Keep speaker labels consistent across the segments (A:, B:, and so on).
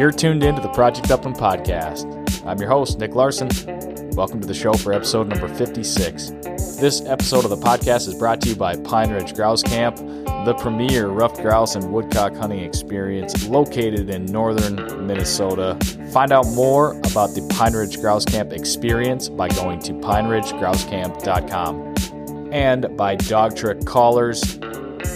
A: You're tuned in to the Project Upland podcast. I'm your host, Nick Larson. Welcome to the show for episode number 56. This episode of the podcast is brought to you by Pine Ridge Grouse Camp, the premier ruffed grouse and woodcock hunting experience located in northern Minnesota. Find out more about the Pine Ridge Grouse Camp experience by going to pineridgegrousecamp.com and by Dogtra Collars.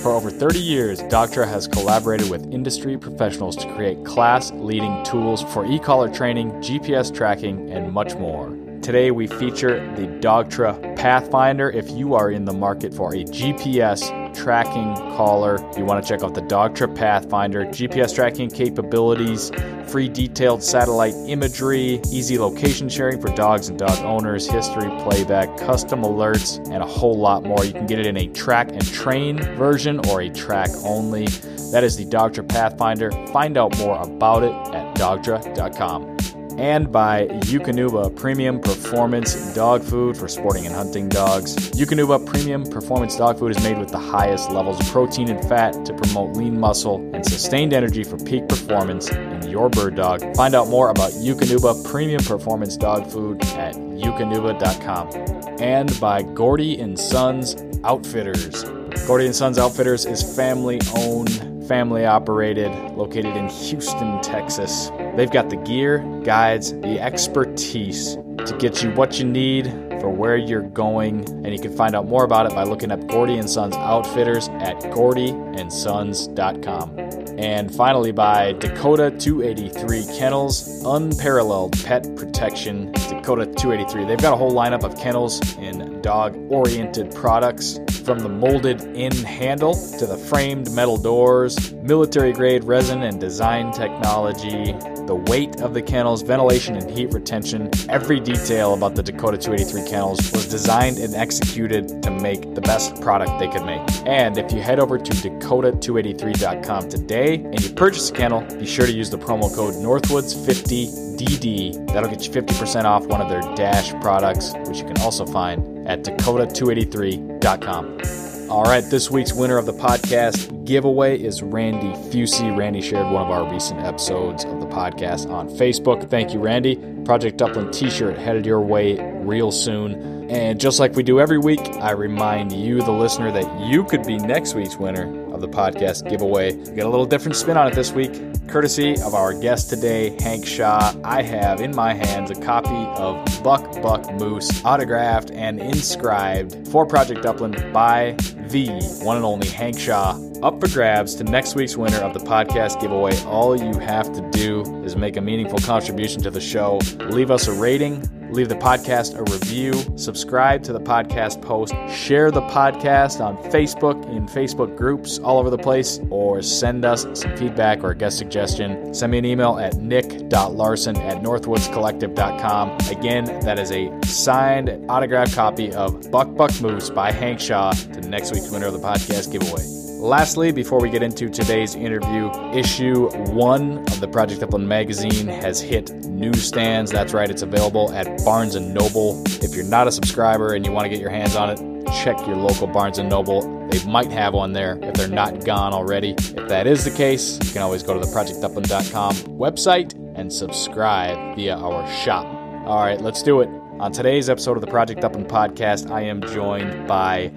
A: For over 30 years, Dogtra has collaborated with industry professionals to create class leading tools for e collar training, GPS tracking, and much more. Today, we feature the Dogtra Pathfinder. If you are in the market for a GPS tracking collar, you want to check out the Dogtra Pathfinder. GPS tracking capabilities, free detailed satellite imagery, easy location sharing for dogs and dog owners, history playback, custom alerts, and a whole lot more. You can get it in a track and train version or a track only. That is the Dogtra Pathfinder. Find out more about it at dogtra.com and by Eukanuba Premium Performance Dog Food for sporting and hunting dogs. Eukanuba Premium Performance Dog Food is made with the highest levels of protein and fat to promote lean muscle and sustained energy for peak performance in your bird dog. Find out more about Eukanuba Premium Performance Dog Food at eukanuba.com. And by Gordy and Sons Outfitters. Gordy and Sons Outfitters is family owned, family operated, located in Houston, Texas. They've got the gear, guides, the expertise to get you what you need for where you're going, and you can find out more about it by looking up Gordy and Sons Outfitters at gordyandsons.com. And finally, by Dakota 283 Kennels, unparalleled pet protection. Dakota 283. They've got a whole lineup of kennels and dog oriented products from the molded in handle to the framed metal doors, military grade resin and design technology, the weight of the kennels, ventilation and heat retention. Every detail about the Dakota 283 kennels was designed and executed to make the best product they could make. And if you head over to dakota283.com today and you purchase a kennel, be sure to use the promo code Northwoods50DD. That'll get you 50% off one of their Dash products, which you can also find at dakota283.com. All right, this week's winner of the podcast giveaway is Randy Fusey. Randy shared one of our recent episodes of the Podcast on Facebook. Thank you, Randy. Project Upland t shirt headed your way real soon. And just like we do every week, I remind you, the listener, that you could be next week's winner of the podcast giveaway. We got a little different spin on it this week. Courtesy of our guest today, Hank Shaw, I have in my hands a copy of Buck Buck Moose, autographed and inscribed for Project Upland by the one and only Hank Shaw. Up for grabs to next week's winner of the podcast giveaway. All you have to do is make a meaningful contribution to the show, leave us a rating, leave the podcast a review, subscribe to the podcast post, share the podcast on Facebook in Facebook groups all over the place, or send us some feedback or a guest suggestion. Send me an email at nick.larson at northwoodscollective.com. Again, that is a signed autographed copy of Buck Buck Moose by Hank Shaw to next week's winner of the podcast giveaway. Lastly, before we get into today's interview, issue one of the Project Upland magazine has hit newsstands. That's right, it's available at Barnes and Noble. If you're not a subscriber and you want to get your hands on it, check your local Barnes and Noble. They might have one there if they're not gone already. If that is the case, you can always go to the projectupland.com website and subscribe via our shop. All right, let's do it. On today's episode of the Project Up Upland podcast, I am joined by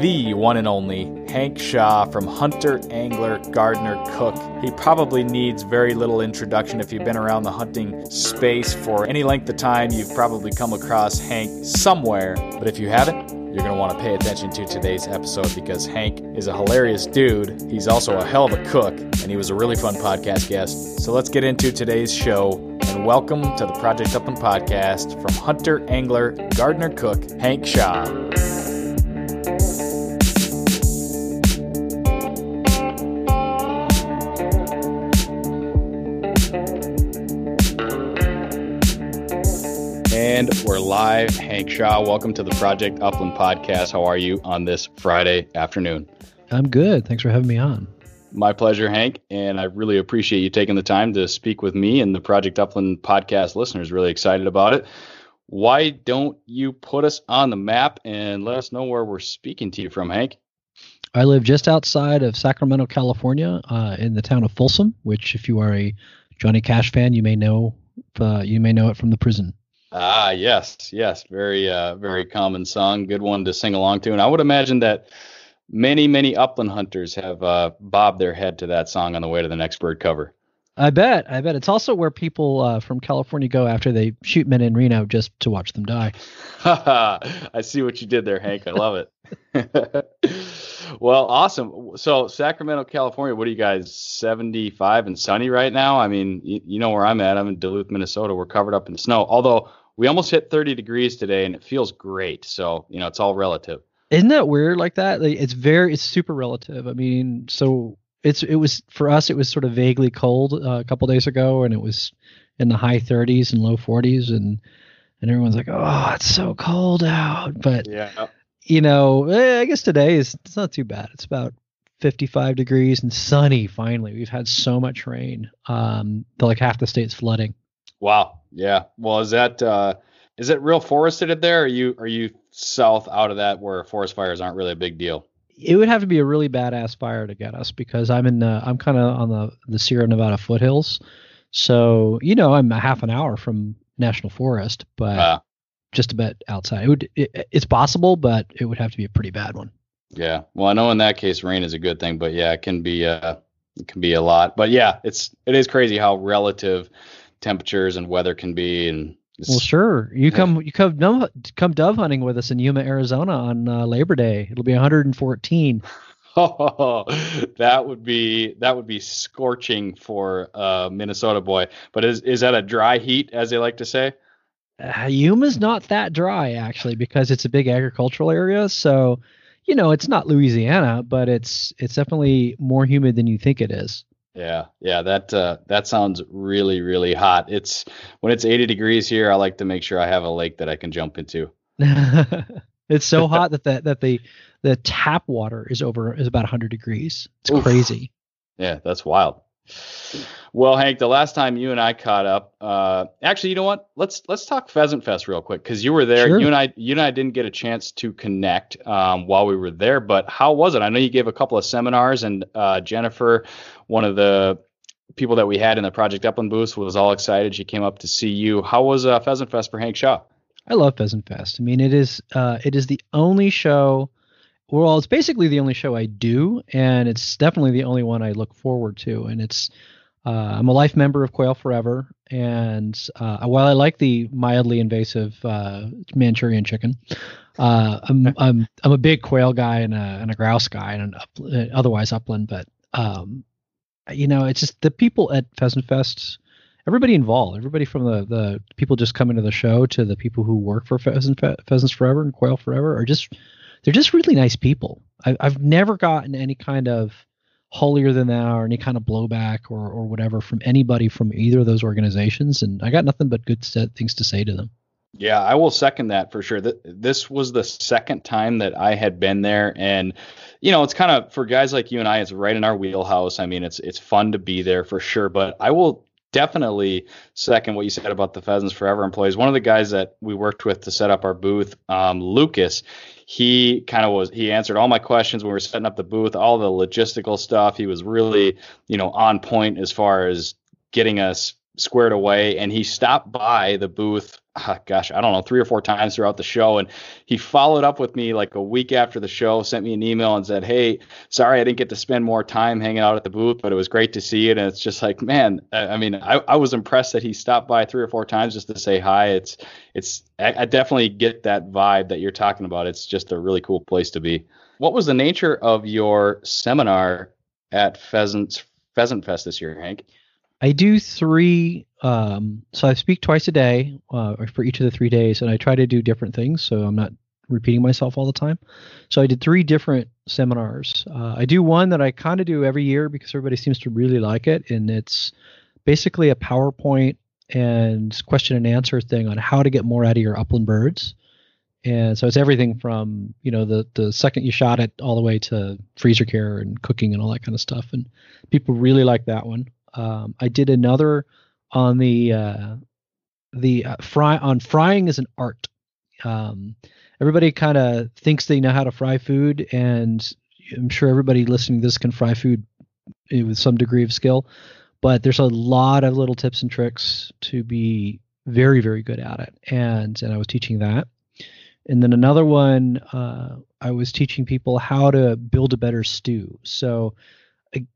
A: the one and only Hank Shaw from Hunter, Angler, Gardener, Cook. He probably needs very little introduction if you've been around the hunting space for any length of time. You've probably come across Hank somewhere, but if you haven't, you're going to want to pay attention to today's episode because Hank is a hilarious dude. He's also a hell of a cook, and he was a really fun podcast guest. So let's get into today's show and welcome to the Project Upland podcast from Hunter, Angler, Gardener, Cook, Hank Shaw. And we're live. Hank Shaw, welcome to the Project Upland podcast. How are you on this Friday afternoon?
B: I'm good. Thanks for having me on.
A: My pleasure, Hank. And I really appreciate you taking the time to speak with me and the Project Upland podcast listeners. Really excited about it. Why don't you put us on the map and let us know where we're speaking to you from, Hank?
B: I live just outside of Sacramento, California, uh, in the town of Folsom, which, if you are a Johnny Cash fan, you may know uh, you may know it from the prison.
A: Ah, yes, yes, very, uh, very common song. Good one to sing along to. And I would imagine that many, many upland hunters have uh, bobbed their head to that song on the way to the next bird cover.
B: I bet. I bet it's also where people uh, from California go after they shoot men in Reno just to watch them die.
A: I see what you did there, Hank. I love it. well, awesome. So, Sacramento, California, what are you guys, 75 and sunny right now? I mean, you, you know where I'm at. I'm in Duluth, Minnesota. We're covered up in snow. Although we almost hit 30 degrees today and it feels great. So, you know, it's all relative.
B: Isn't that weird like that? Like, it's very, it's super relative. I mean, so it's, it was, for us, it was sort of vaguely cold uh, a couple days ago and it was in the high 30s and low 40s. And, and everyone's like, oh, it's so cold out. But,
A: yeah.
B: you know, eh, I guess today is, it's not too bad. It's about 55 degrees and sunny finally. We've had so much rain. Um, the, like half the state's flooding.
A: Wow. Yeah. Well, is that uh, is it real forested there? Or are you are you south out of that where forest fires aren't really a big deal?
B: It would have to be a really badass fire to get us because I'm in the I'm kind of on the the Sierra Nevada foothills, so you know I'm a half an hour from national forest, but
A: Uh,
B: just a bit outside. It would it, it's possible, but it would have to be a pretty bad one.
A: yeah. Well, I know in that case rain is a good thing, but yeah, it can be uh it can be a lot. But yeah, it's it is crazy how relative temperatures and weather can be and
B: Well, sure. You come you come dove, come dove hunting with us in Yuma, Arizona on uh, Labor Day. It'll be 114.
A: Oh, that would be that would be scorching for a Minnesota boy. But is is that a dry heat, as they like to say?
B: Uh, Yuma's not that dry actually because it's a big agricultural area. So, you know, it's not Louisiana, but it's it's definitely more humid than you think it is.
A: Yeah, yeah, that uh, that sounds really really hot. It's when it's 80 degrees here. I like to make sure I have a lake that I can jump into.
B: it's so hot that the, that the the tap water is over is about 100 degrees. It's
A: Oof.
B: crazy.
A: Yeah, that's wild. Well, Hank, the last time you and I caught up, uh, actually, you know what? Let's let's talk Pheasant Fest real quick because you were there.
B: Sure.
A: You and I, you and I didn't get a chance to connect um, while we were there. But how was it? I know you gave a couple of seminars, and uh, Jennifer, one of the people that we had in the Project Upland booth was all excited. She came up to see you. How was uh, Pheasant Fest for Hank Shaw?
B: I love Pheasant Fest. I mean, it is uh, it is the only show. Well, it's basically the only show I do, and it's definitely the only one I look forward to. And it's uh, I'm a life member of Quail Forever, and uh, while I like the mildly invasive uh, Manchurian chicken, uh, I'm I'm I'm a big quail guy and a and a grouse guy and an up, uh, otherwise upland. But um, you know, it's just the people at Pheasant Fest, everybody involved, everybody from the the people just coming to the show to the people who work for Pheasant Fe- Pheasants Forever and Quail Forever are just they're just really nice people. I, I've never gotten any kind of holier than thou or any kind of blowback or, or whatever from anybody from either of those organizations. And I got nothing but good things to say to them.
A: Yeah, I will second that for sure. This was the second time that I had been there, and you know, it's kind of for guys like you and I, it's right in our wheelhouse. I mean, it's it's fun to be there for sure. But I will definitely second what you said about the Pheasants Forever employees. One of the guys that we worked with to set up our booth, um, Lucas, he kind of was he answered all my questions when we were setting up the booth, all the logistical stuff. He was really, you know, on point as far as getting us squared away and he stopped by the booth uh, gosh i don't know three or four times throughout the show and he followed up with me like a week after the show sent me an email and said hey sorry i didn't get to spend more time hanging out at the booth but it was great to see it and it's just like man i, mean I, I was impressed that he stopped by three or four times just to say hi. It's it's I, I definitely get that vibe that you're talking about. It's just a really cool place to be. What was the nature of your seminar at pheasants pheasant fest this year hank
B: I do three. Um, so I speak twice a day uh, for each of the three days, and I try to do different things, so I'm not repeating myself all the time. So I did three different seminars. Uh, I do one that I kind of do every year because everybody seems to really like it, and it's basically a PowerPoint and question and answer thing on how to get more out of your upland birds. And so it's everything from you know the the second you shot it all the way to freezer care and cooking and all that kind of stuff. And people really like that one. Um, I did another on the uh, the uh, fry on frying as an art. Um, everybody kind of thinks they know how to fry food, and I'm sure everybody listening to this can fry food eh, with some degree of skill. But there's a lot of little tips and tricks to be very, very good at it, and and I was teaching that. And then another one, uh, I was teaching people how to build a better stew. So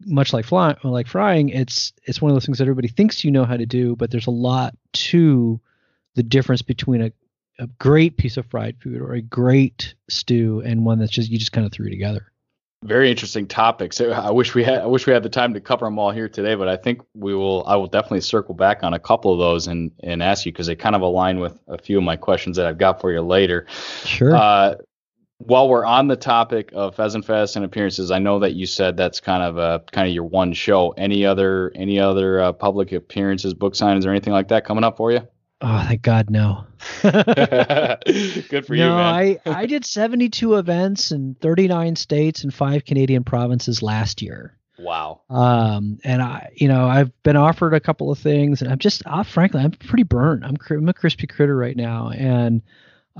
B: much like fly, like frying, it's it's one of those things that everybody thinks you know how to do, but there's a lot to the difference between a, a great piece of fried food or a great stew and one that's just you just kind of threw together.
A: Very interesting topics. I wish we had I wish we had the time to cover them all here today, but I think we will. I will definitely circle back on a couple of those and and ask you because they kind of align with a few of my questions that I've got for you later.
B: Sure.
A: Uh, while we're on the topic of Pheasant Fest and appearances, I know that you said that's kind of a kind of your one show. Any other any other uh, public appearances, book signings, or anything like that coming up for you?
B: Oh, thank God, no.
A: Good for no, you, man.
B: I I did 72 events in 39 states and five Canadian provinces last year.
A: Wow.
B: Um, and I, you know, I've been offered a couple of things, and I'm just, uh, frankly, I'm pretty burnt. I'm, I'm a crispy critter right now, and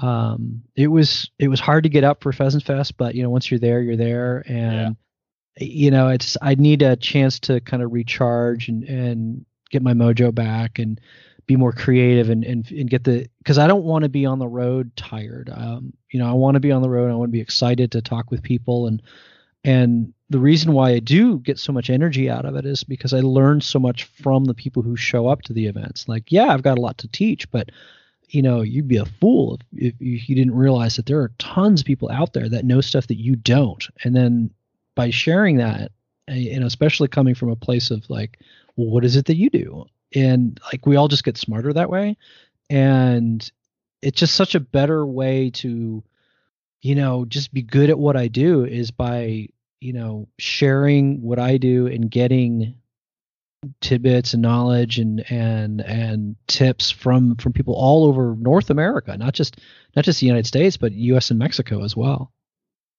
B: um, it was it was hard to get up for Pheasant Fest, but you know once you're there, you're there, and yeah. you know it's I need a chance to kind of recharge and and get my mojo back and be more creative and and, and get the because I don't want to be on the road tired. Um, you know I want to be on the road. I want to be excited to talk with people and and the reason why I do get so much energy out of it is because I learn so much from the people who show up to the events. Like, yeah, I've got a lot to teach, but you know, you'd be a fool if, if you didn't realize that there are tons of people out there that know stuff that you don't. And then by sharing that, and especially coming from a place of like, well, what is it that you do? And like, we all just get smarter that way. And it's just such a better way to, you know, just be good at what I do is by, you know, sharing what I do and getting tidbits and knowledge and and and tips from from people all over North America, not just not just the United States, but U.S. and Mexico as well.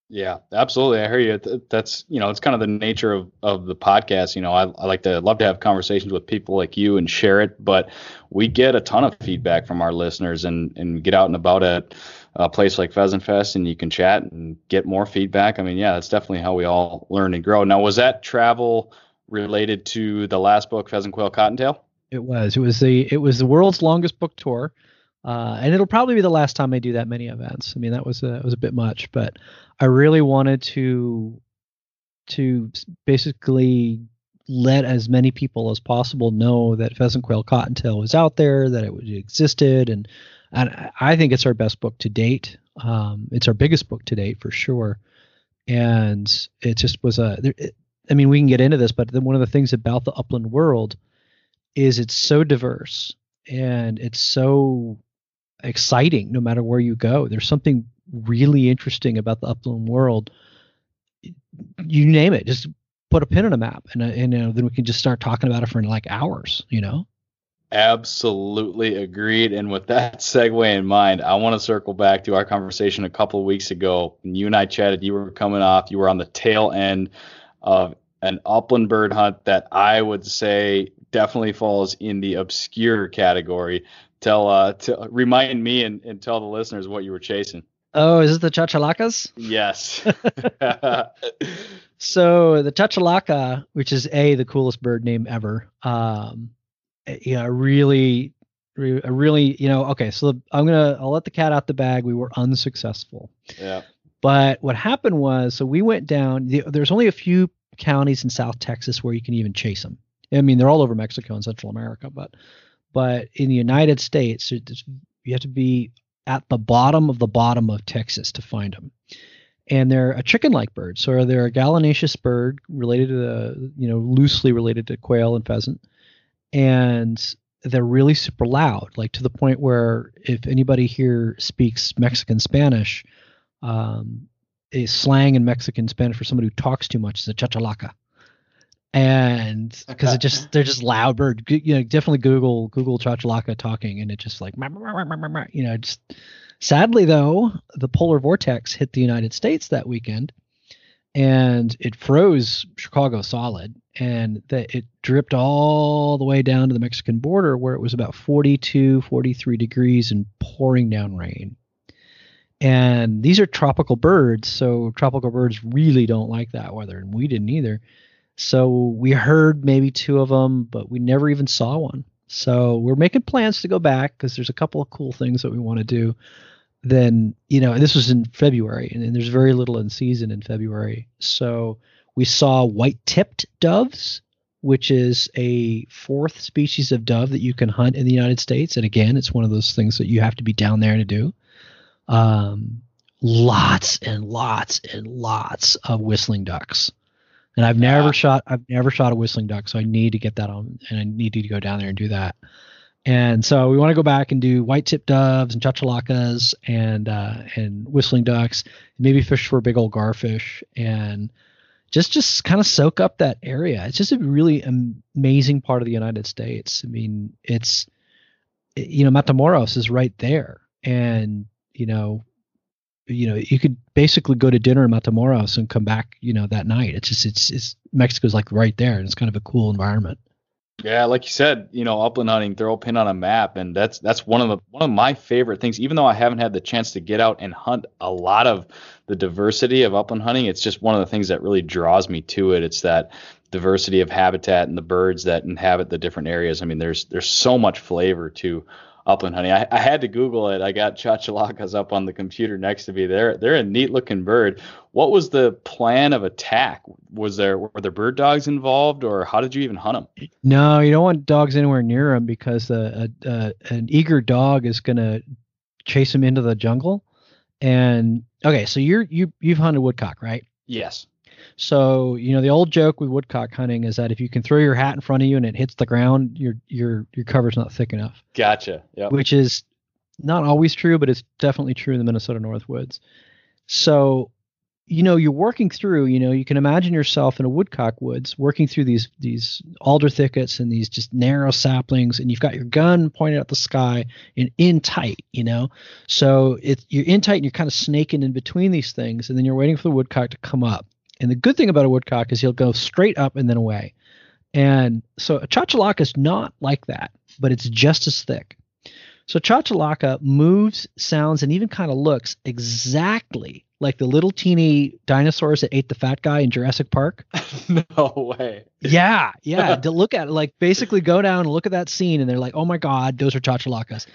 A: Yeah, absolutely. I hear you. That's you know, it's kind of the nature of of the podcast. You know, I, I like to love to have conversations with people like you and share it, but we get a ton of feedback from our listeners and and get out and about at a place like Pheasant Fest and you can chat and get more feedback. I mean, yeah, that's definitely how we all learn and grow. Now, was that travel? Related to the last book, Pheasant Quail Cottontail.
B: It was. It was the it was the world's longest book tour, uh, and it'll probably be the last time I do that many events. I mean, that was a, was a bit much, but I really wanted to to basically let as many people as possible know that pheasant quail cottontail was out there, that it existed, and and I think it's our best book to date. Um, it's our biggest book to date for sure, and it just was a. It, I mean, we can get into this, but then one of the things about the upland world is it's so diverse and it's so exciting no matter where you go. There's something really interesting about the upland world. You name it, just put a pin in a map, and, uh, and you know, then we can just start talking about it for like hours. You know.
A: Absolutely agreed. And with that segue in mind, I want to circle back to our conversation a couple of weeks ago. When you and I chatted, you were coming off, you were on the tail end of an upland bird hunt that I would say definitely falls in the obscure category. Tell, uh, to remind me and, and tell the listeners what you were chasing.
B: Oh, is it the chachalacas?
A: Yes.
B: so the chachalaca, which is a the coolest bird name ever, um, you know, really, really, you know, okay. So I'm gonna I'll let the cat out the bag. We were unsuccessful.
A: Yeah.
B: But what happened was, so we went down. The, there's only a few counties in South Texas where you can even chase them. I mean, they're all over Mexico and Central America, but but in the United States, you have to be at the bottom of the bottom of Texas to find them. And they're a chicken-like bird, so they're a gallinaceous bird related to the, you know, loosely related to quail and pheasant, and they're really super loud, like to the point where if anybody here speaks Mexican Spanish, um, a slang in Mexican Spanish for somebody who talks too much is a chachalaca. And because it just they're just loud bird, you know, definitely Google Google chachalaca talking, and it just like you know, just sadly though, the polar vortex hit the United States that weekend, and it froze Chicago solid, and that it dripped all the way down to the Mexican border where it was about 42, 43 degrees and pouring down rain. And these are tropical birds, so tropical birds really don't like that weather, and we didn't either. So we heard maybe two of them, but we never even saw one. So we're making plans to go back because there's a couple of cool things that we want to do. Then, you know, this was in February, and, and there's very little in season in February. So we saw white tipped doves, which is a fourth species of dove that you can hunt in the United States. And again, it's one of those things that you have to be down there to do um, lots and lots and lots of whistling ducks. And I've yeah. never shot I've never shot a whistling duck, so I need to get that on and I need to go down there and do that. And so we want to go back and do white tip doves and chachalacas and uh, and whistling ducks, maybe fish for big old garfish and just just kind of soak up that area. It's just a really amazing part of the United States. I mean, it's you know Matamoros is right there, and you know, you know, you could basically go to dinner in Matamoros and come back, you know, that night. It's just it's it's Mexico's like right there, and it's kind of a cool environment.
A: Yeah, like you said, you know, upland hunting, throw a pin on a map, and that's that's one of the one of my favorite things. Even though I haven't had the chance to get out and hunt a lot of the diversity of upland hunting, it's just one of the things that really draws me to it. It's that diversity of habitat and the birds that inhabit the different areas. I mean, there's there's so much flavor to upland honey. I, I, had to Google it. I got chachalacas up on the computer next to me. They're they're a neat looking bird. What was the plan of attack? Was there were there bird dogs involved, or how did you even hunt them?
B: No, you don't want dogs anywhere near them because a, a, an eager dog is going to chase them into the jungle. And okay, so you're you you've hunted woodcock, right?
A: Yes.
B: So you know the old joke with woodcock hunting is that if you can throw your hat in front of you and it hits the ground, your your your cover's not thick enough.
A: Gotcha.
B: Yeah. Which is not always true, but it's definitely true in the Minnesota North Woods. So you know you're working through you know you can imagine yourself in a woodcock woods working through these these alder thickets and these just narrow saplings and you've got your gun pointed at the sky and in tight you know so it's you're in tight and you're kind of snaking in between these things and then you're waiting for the woodcock to come up and the good thing about a woodcock is he'll go straight up and then away. And so a chachalaca is not like that, but it's just as thick. So chachalaca moves, sounds, and even kind of looks exactly like the little teeny dinosaurs that ate the fat guy in Jurassic Park.
A: no way.
B: Yeah, yeah. to look at it, like basically go down and look at that scene, and they're like, "Oh my god, those are chachalacas,"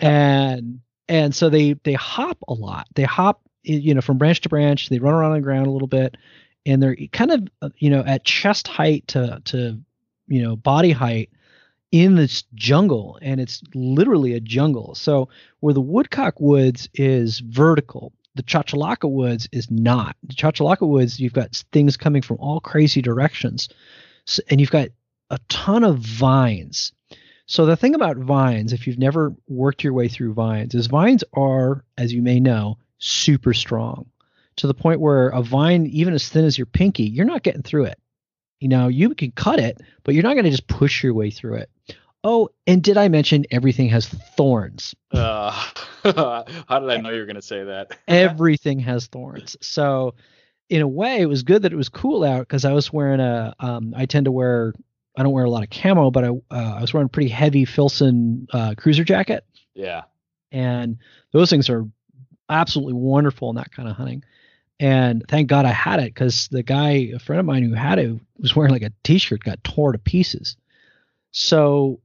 B: and and so they they hop a lot. They hop, you know, from branch to branch. They run around on the ground a little bit, and they're kind of uh, you know at chest height to to you know body height in this jungle and it's literally a jungle. So where the woodcock woods is vertical the chachalaca woods is not. The chachalaca woods you've got things coming from all crazy directions. So, and you've got a ton of vines. So the thing about vines if you've never worked your way through vines is vines are as you may know super strong to the point where a vine even as thin as your pinky you're not getting through it you know, you can cut it, but you're not going to just push your way through it. Oh, and did I mention everything has thorns?
A: Uh, how did I know you were going to say that?
B: everything has thorns. So, in a way, it was good that it was cool out because I was wearing a. Um, I tend to wear. I don't wear a lot of camo, but I uh, I was wearing a pretty heavy Filson uh, cruiser jacket.
A: Yeah.
B: And those things are absolutely wonderful in that kind of hunting. And thank God I had it because the guy, a friend of mine who had it, was wearing like a t-shirt, got tore to pieces. So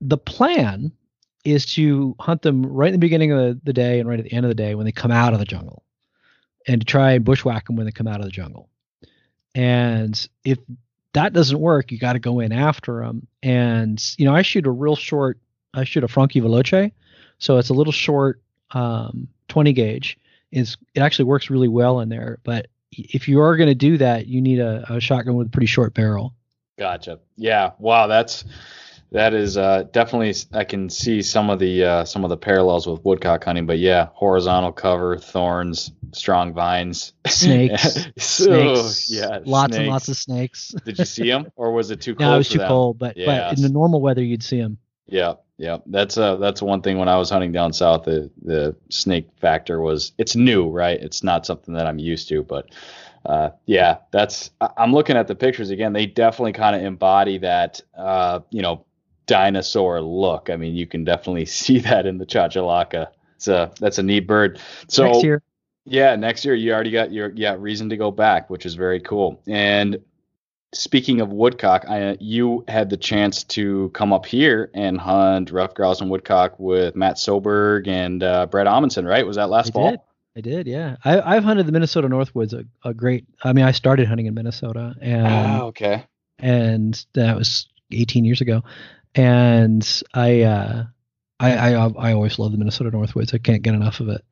B: the plan is to hunt them right in the beginning of the, the day and right at the end of the day when they come out of the jungle, and to try and bushwhack them when they come out of the jungle. And if that doesn't work, you got to go in after them. And you know, I shoot a real short. I shoot a Franchi Veloce, so it's a little short, um, 20 gauge is it actually works really well in there. But if you are going to do that, you need a, a, shotgun with a pretty short barrel.
A: Gotcha. Yeah. Wow. That's that is uh, definitely. I can see some of the uh, some of the parallels with woodcock hunting. But yeah, horizontal cover, thorns, strong vines,
B: snakes, snakes. yeah, lots snakes. and lots of snakes.
A: Did you see them, or was it too cold?
B: no, it was too them? cold. But but in the normal weather, you'd see them.
A: Yeah, yeah, that's uh that's one thing when I was hunting down south. The the snake factor was it's new, right? It's not something that I'm used to, but uh, yeah, that's I'm looking at the pictures again. They definitely kind of embody that uh, you know dinosaur look. I mean, you can definitely see that in the chachalaca. It's a that's a neat bird. So
B: next year.
A: Yeah, next year you already got your yeah reason to go back, which is very cool. And speaking of woodcock, I, you had the chance to come up here and hunt ruffed grouse and woodcock with Matt Soberg and uh, Brett Amundsen, right? Was that last
B: I
A: fall?
B: Did. I did, yeah. I, have hunted the Minnesota Northwoods a, a, great. I mean, I started hunting in Minnesota, and
A: ah, okay,
B: and that was 18 years ago, and I, uh, I, I, I always love the Minnesota Northwoods. I can't get enough of it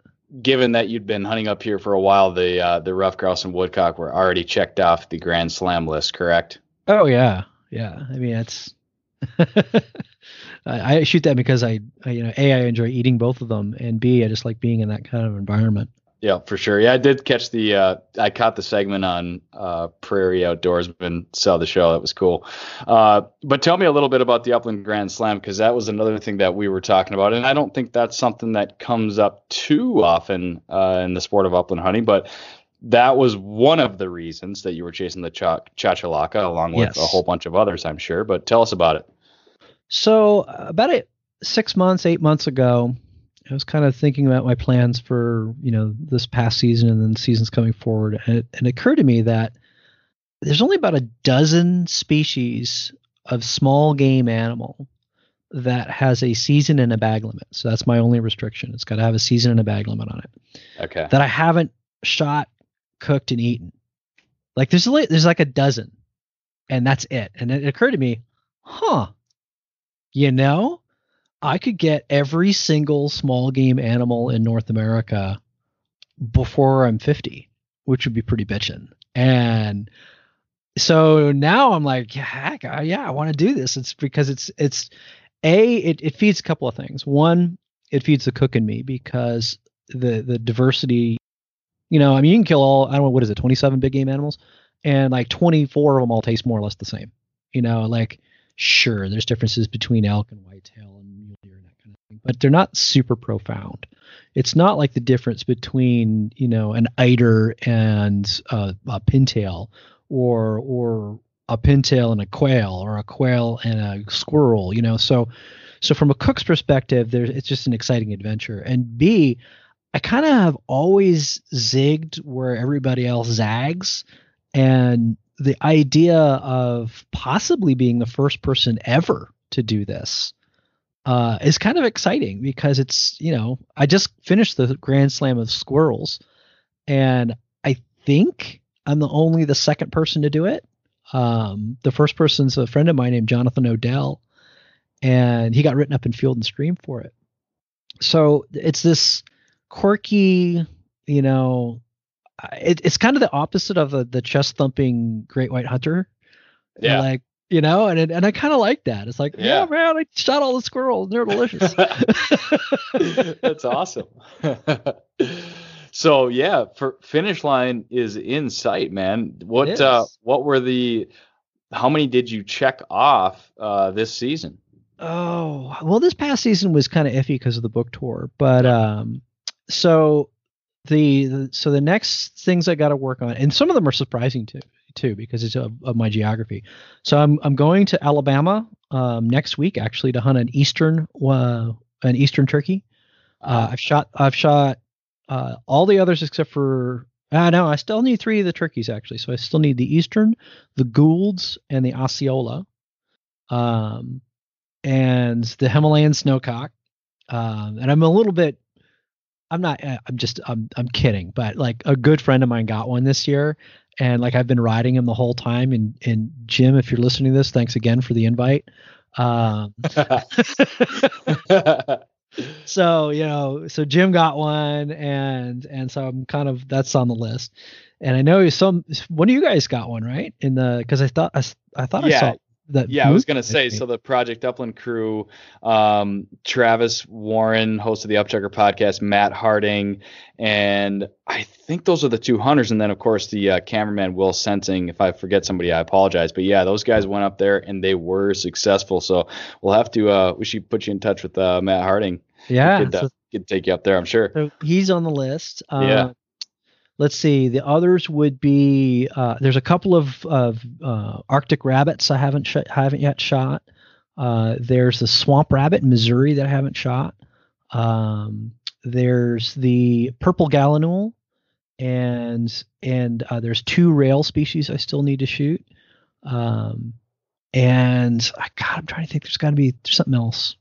A: given that you'd been hunting up here for a while, the uh, the ruffed grouse and woodcock were already checked off the Grand Slam list, correct?
B: Oh yeah, yeah. I mean, it's I, I, shoot that because I, I, you know, a I enjoy eating both of them, and b I just like being in that kind of environment.
A: Yeah, for sure. Yeah, I did catch the uh, I caught the segment on uh, Prairie Outdoorsman saw the show. That was cool. Uh, but tell me a little bit about the Upland Grand Slam because that was another thing that we were talking about, and I don't think that's something that comes up too often uh, in the sport of upland hunting. But that was one of the reasons that you were chasing the ch- chachalaca along with yes. a whole bunch of others, I'm sure. But tell us about it.
B: So about it, six months, eight months ago, I was kind of thinking about my plans for you know this past season and then seasons coming forward, and it, and it occurred to me that there's only about a dozen species of small game animal that has a season and a bag limit. So that's my only restriction. It's got to have a season and a bag limit on it.
A: Okay.
B: That I haven't shot, cooked, and eaten. Like there's a, there's like a dozen, and that's it. And it occurred to me, huh? You know, I could get every single small game animal in North America before I'm 50, which would be pretty bitchin'. And so now I'm like, heck, yeah, I want to do this. It's because it's it's a it, it feeds a couple of things. One, it feeds the cook in me because the the diversity. You know, I mean, you can kill all I don't know what is it, 27 big game animals, and like 24 of them all taste more or less the same. You know, like sure, there's differences between elk and whitetail but they're not super profound. It's not like the difference between you know an eider and a, pintail, or or a pintail and a quail, or a quail and a squirrel. You know, so so from a cook's perspective, there's it's just an exciting adventure. And B, I kind of have always zigged where everybody else zags, and the idea of possibly being the first person ever to do this uh, is kind of exciting because it's you know I just finished the Grand Slam of squirrels, and I think I'm the only the second person to do it. Um, the first person's a friend of mine named Jonathan Odell, and he got written up in Field and Stream for it. So it's this quirky, you know, it, it's kind of the opposite of the, the chest thumping Great White Hunter.
A: Yeah.
B: Like, you know, and it, and I kind of like that. It's like, yeah.
A: Yeah.
B: man, I shot all the squirrels. They're delicious.
A: That's awesome. so yeah, for finish line is in sight, man. What uh what were the how many did you check off uh this season?
B: Oh, well, this past season was kind of iffy because of the book tour, but um, so the, the so the next things I got to work on, and some of them are surprising too, too, because it's of, of my geography. So I'm I'm going to Alabama um, next week actually to hunt an eastern uh, an eastern turkey. Uh, I've shot I've shot uh, all the others except for uh, no, I still need three of the turkeys actually. So I still need the eastern, the Goulds, and the Osceola. Um, and the Himalayan snowcock. Um, and I'm a little bit, I'm not, uh, I'm just, I'm, I'm kidding, but like a good friend of mine got one this year, and like I've been riding him the whole time. And and Jim, if you're listening to this, thanks again for the invite. Um, so you know, so Jim got one, and and so I'm kind of that's on the list. And I know some one of you guys got one, right? In the because I thought I, I thought I saw that.
A: yeah, I was gonna say so the Project Upland crew, um, Travis Warren, host of the Upchucker podcast, Matt Harding, and I think those are the two hunters, and then of course the uh, cameraman Will Sensing. If I forget somebody, I apologize, but yeah, those guys went up there and they were successful. So we'll have to uh, we should put you in touch with uh, Matt Harding.
B: yeah.
A: could, uh,
B: so-
A: could take you up there, I'm sure.
B: So he's on the list.
A: Yeah.
B: Let's see. The others would be uh, there's a couple of of uh, Arctic rabbits I haven't sh- haven't yet shot. Uh, there's the swamp rabbit in Missouri that I haven't shot. Um, there's the purple gallinule, and and uh, there's two rail species I still need to shoot. Um, and I God, I'm trying to think. There's got to be there's something else.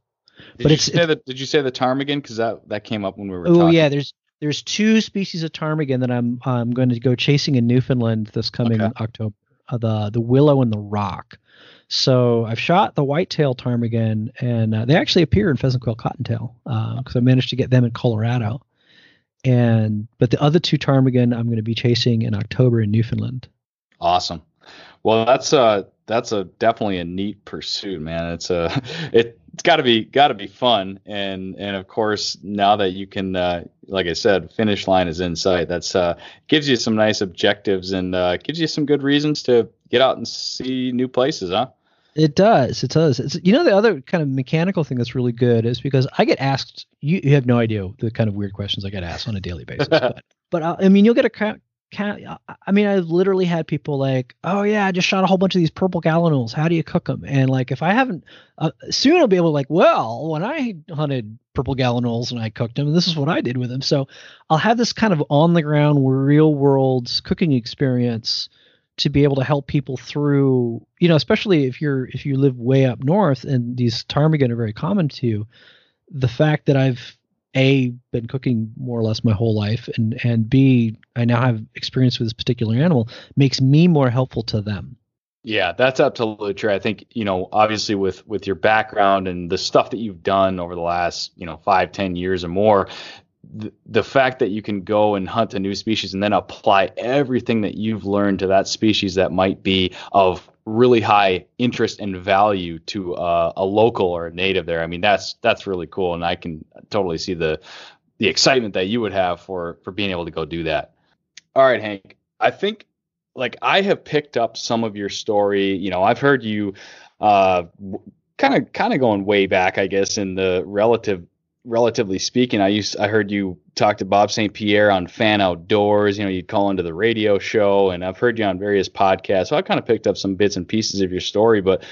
A: Did
B: but
A: you
B: it's-
A: say the Did you say the ptarmigan? Because that that came up when we were.
B: Oh yeah, there's there's two species of ptarmigan that I'm I'm going to go chasing in Newfoundland this coming
A: Okay.
B: October. Uh, the the willow and the rock. So I've shot the whitetail ptarmigan, and uh, they actually appear in pheasant quail cottontail because I managed to get them in Colorado. And but the other two ptarmigan I'm going to be chasing in October in Newfoundland.
A: Awesome. Well, that's uh that's a definitely a neat pursuit, man. It's a it, it's got to be got to be fun, and and of course now that you can, uh, like I said, finish line is in sight. That's uh gives you some nice objectives and uh, gives you some good reasons to get out and see new places, huh?
B: It does. It does. It's, you know, the other kind of mechanical thing that's really good is because I get asked. You, you have no idea the kind of weird questions I get asked on a daily basis. but but uh, I mean, you'll get a I mean, I've literally had people like, "Oh yeah, I just shot a whole bunch of these purple gallinules. How do you cook them?" And like, if I haven't, uh, soon I'll be able to like, well, when I hunted purple gallinules and I cooked them, this is what I did with them. So I'll have this kind of on the ground, real world cooking experience to be able to help people through you know especially if you're if you live way up north and these ptarmigan are very common to you the fact that i've a been cooking more or less my whole life and and b i now have experience with this particular animal makes me more helpful to them
A: Yeah, that's absolutely true. I think you know, obviously with with your background and the stuff that you've done over the last you know five, ten years or more, the, the fact that you can go and hunt a new species and then apply everything that you've learned to that species that might be of really high interest and value to uh, a local or a native there. I mean, that's that's really cool, and I can totally see the the excitement that you would have for for being able to go do that. All right, Hank. I think like I have picked up some of your story. You know, I've heard you kind of kind of going way back, I guess, in the relative relatively speaking. I used I heard you talk to Bob St. Pierre on Fan Outdoors. You know, you'd call into the radio show, and I've heard you on various podcasts. So I kind of picked up some bits and pieces of your story, but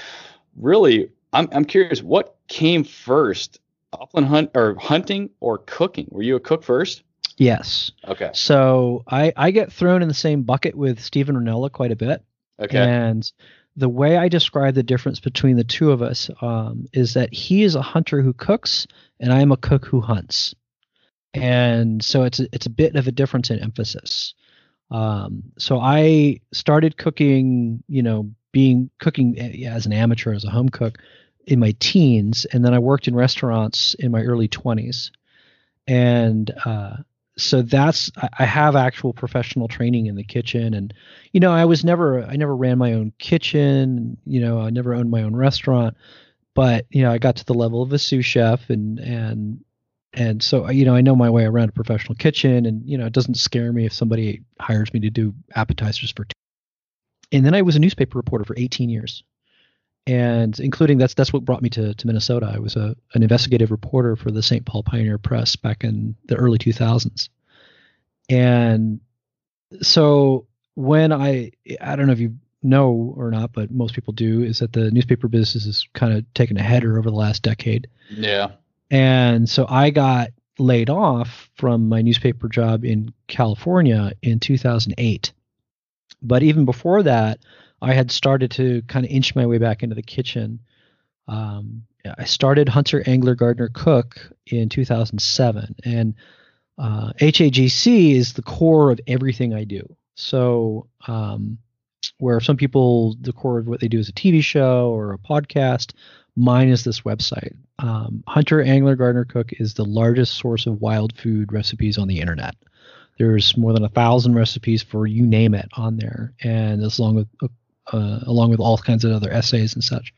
A: really, I'm I'm curious what came first, upland hunt or hunting or cooking? Were you a cook first?
B: Yes.
A: Okay.
B: So I I get thrown in the same bucket with Steven Rinella quite a bit.
A: Okay.
B: And the way I describe the difference between the two of us um, is that he is a hunter who cooks, and I am a cook who hunts. And so it's a, it's a bit of a difference in emphasis. Um, so I started cooking, you know, being cooking eh, as an amateur as a home cook in my teens, and then I worked in restaurants in my early twenties. And uh, so that's I, have actual professional training in the kitchen, and you know, I was never I never ran my own kitchen, you know, I never owned my own restaurant, but you know, I got to the level of a sous chef, and and and so you know i know my way around a professional kitchen and you know it doesn't scare me if somebody hires me to do appetizers for two. and then i was a newspaper reporter for 18 years and including that's that's what brought me to, to minnesota i was a, an investigative reporter for the st paul pioneer press back in the early 2000s and so when i i don't know if you know or not but most people do is that the newspaper business has kind of taken a header over the last decade
A: Yeah.
B: and so I got laid off from my newspaper job in California in 2008. But even before that, I had started to kind of inch my way back into the kitchen. Um, I started Hunter Angler Gardener Cook in 2007, and uh, HAGC is the core of everything I do. So, um, where some people, the core of what they do is a TV show or a podcast, mine is this website. Um, Hunter Angler Gardener Cook is the largest source of wild food recipes on the internet. There's more than a thousand recipes for you name it on there, and as long with uh, along with all kinds of other essays and such.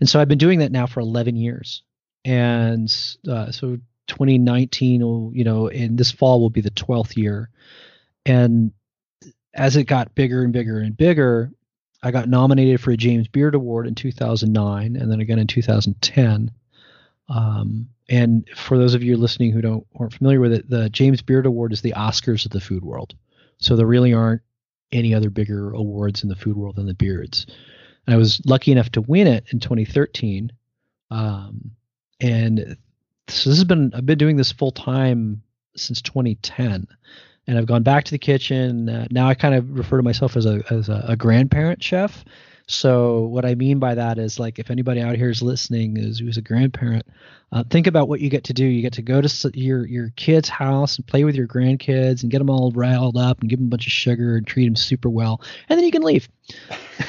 B: And so I've been doing that now for 11 years, and uh, so 2019 will you know in this fall will be the 12th year, and as it got bigger and bigger and bigger, I got nominated for a James Beard Award in 2009, and then again in 2010. Um, and for those of you listening who don't aren't familiar with it, the James Beard Award is the Oscars of the food world. So there really aren't any other bigger awards in the food world than the Beards. And I was lucky enough to win it in 2013. Um, and so this has been I've been doing this full time since 2010 and I've gone back to the kitchen. Uh, now I kind of refer to myself as a as a, a, grandparent chef. So what I mean by that is like if anybody out here is listening is who's a grandparent, uh, think about what you get to do. You get to go to your your kid's house and play with your grandkids and get them all riled up and give them a bunch of sugar and treat them super well, and then you can leave.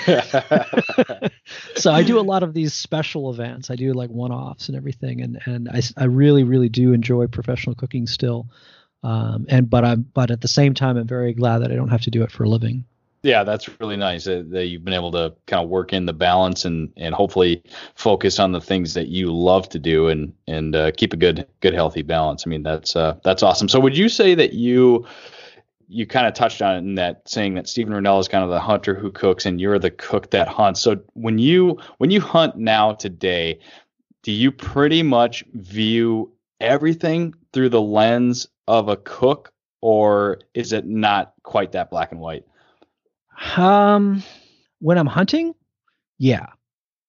B: so I do a lot of these special events. I do like one-offs and everything, and and I I really really do enjoy professional cooking still. Um, and but I'm but at the same time, I'm very glad that I don't have to do it for a living.
A: Yeah, that's really nice that, that you've been able to kind of work in the balance and and hopefully focus on the things that you love to do and and uh, keep a good good healthy balance. I mean, that's uh, that's awesome. So would you say that you you kind of touched on it in that saying that Steven Rinella is kind of the hunter who cooks and you're the cook that hunts. So when you when you hunt now today, do you pretty much view everything through the lens of a cook or is it not quite that black and white?
B: Um when I'm hunting, yeah.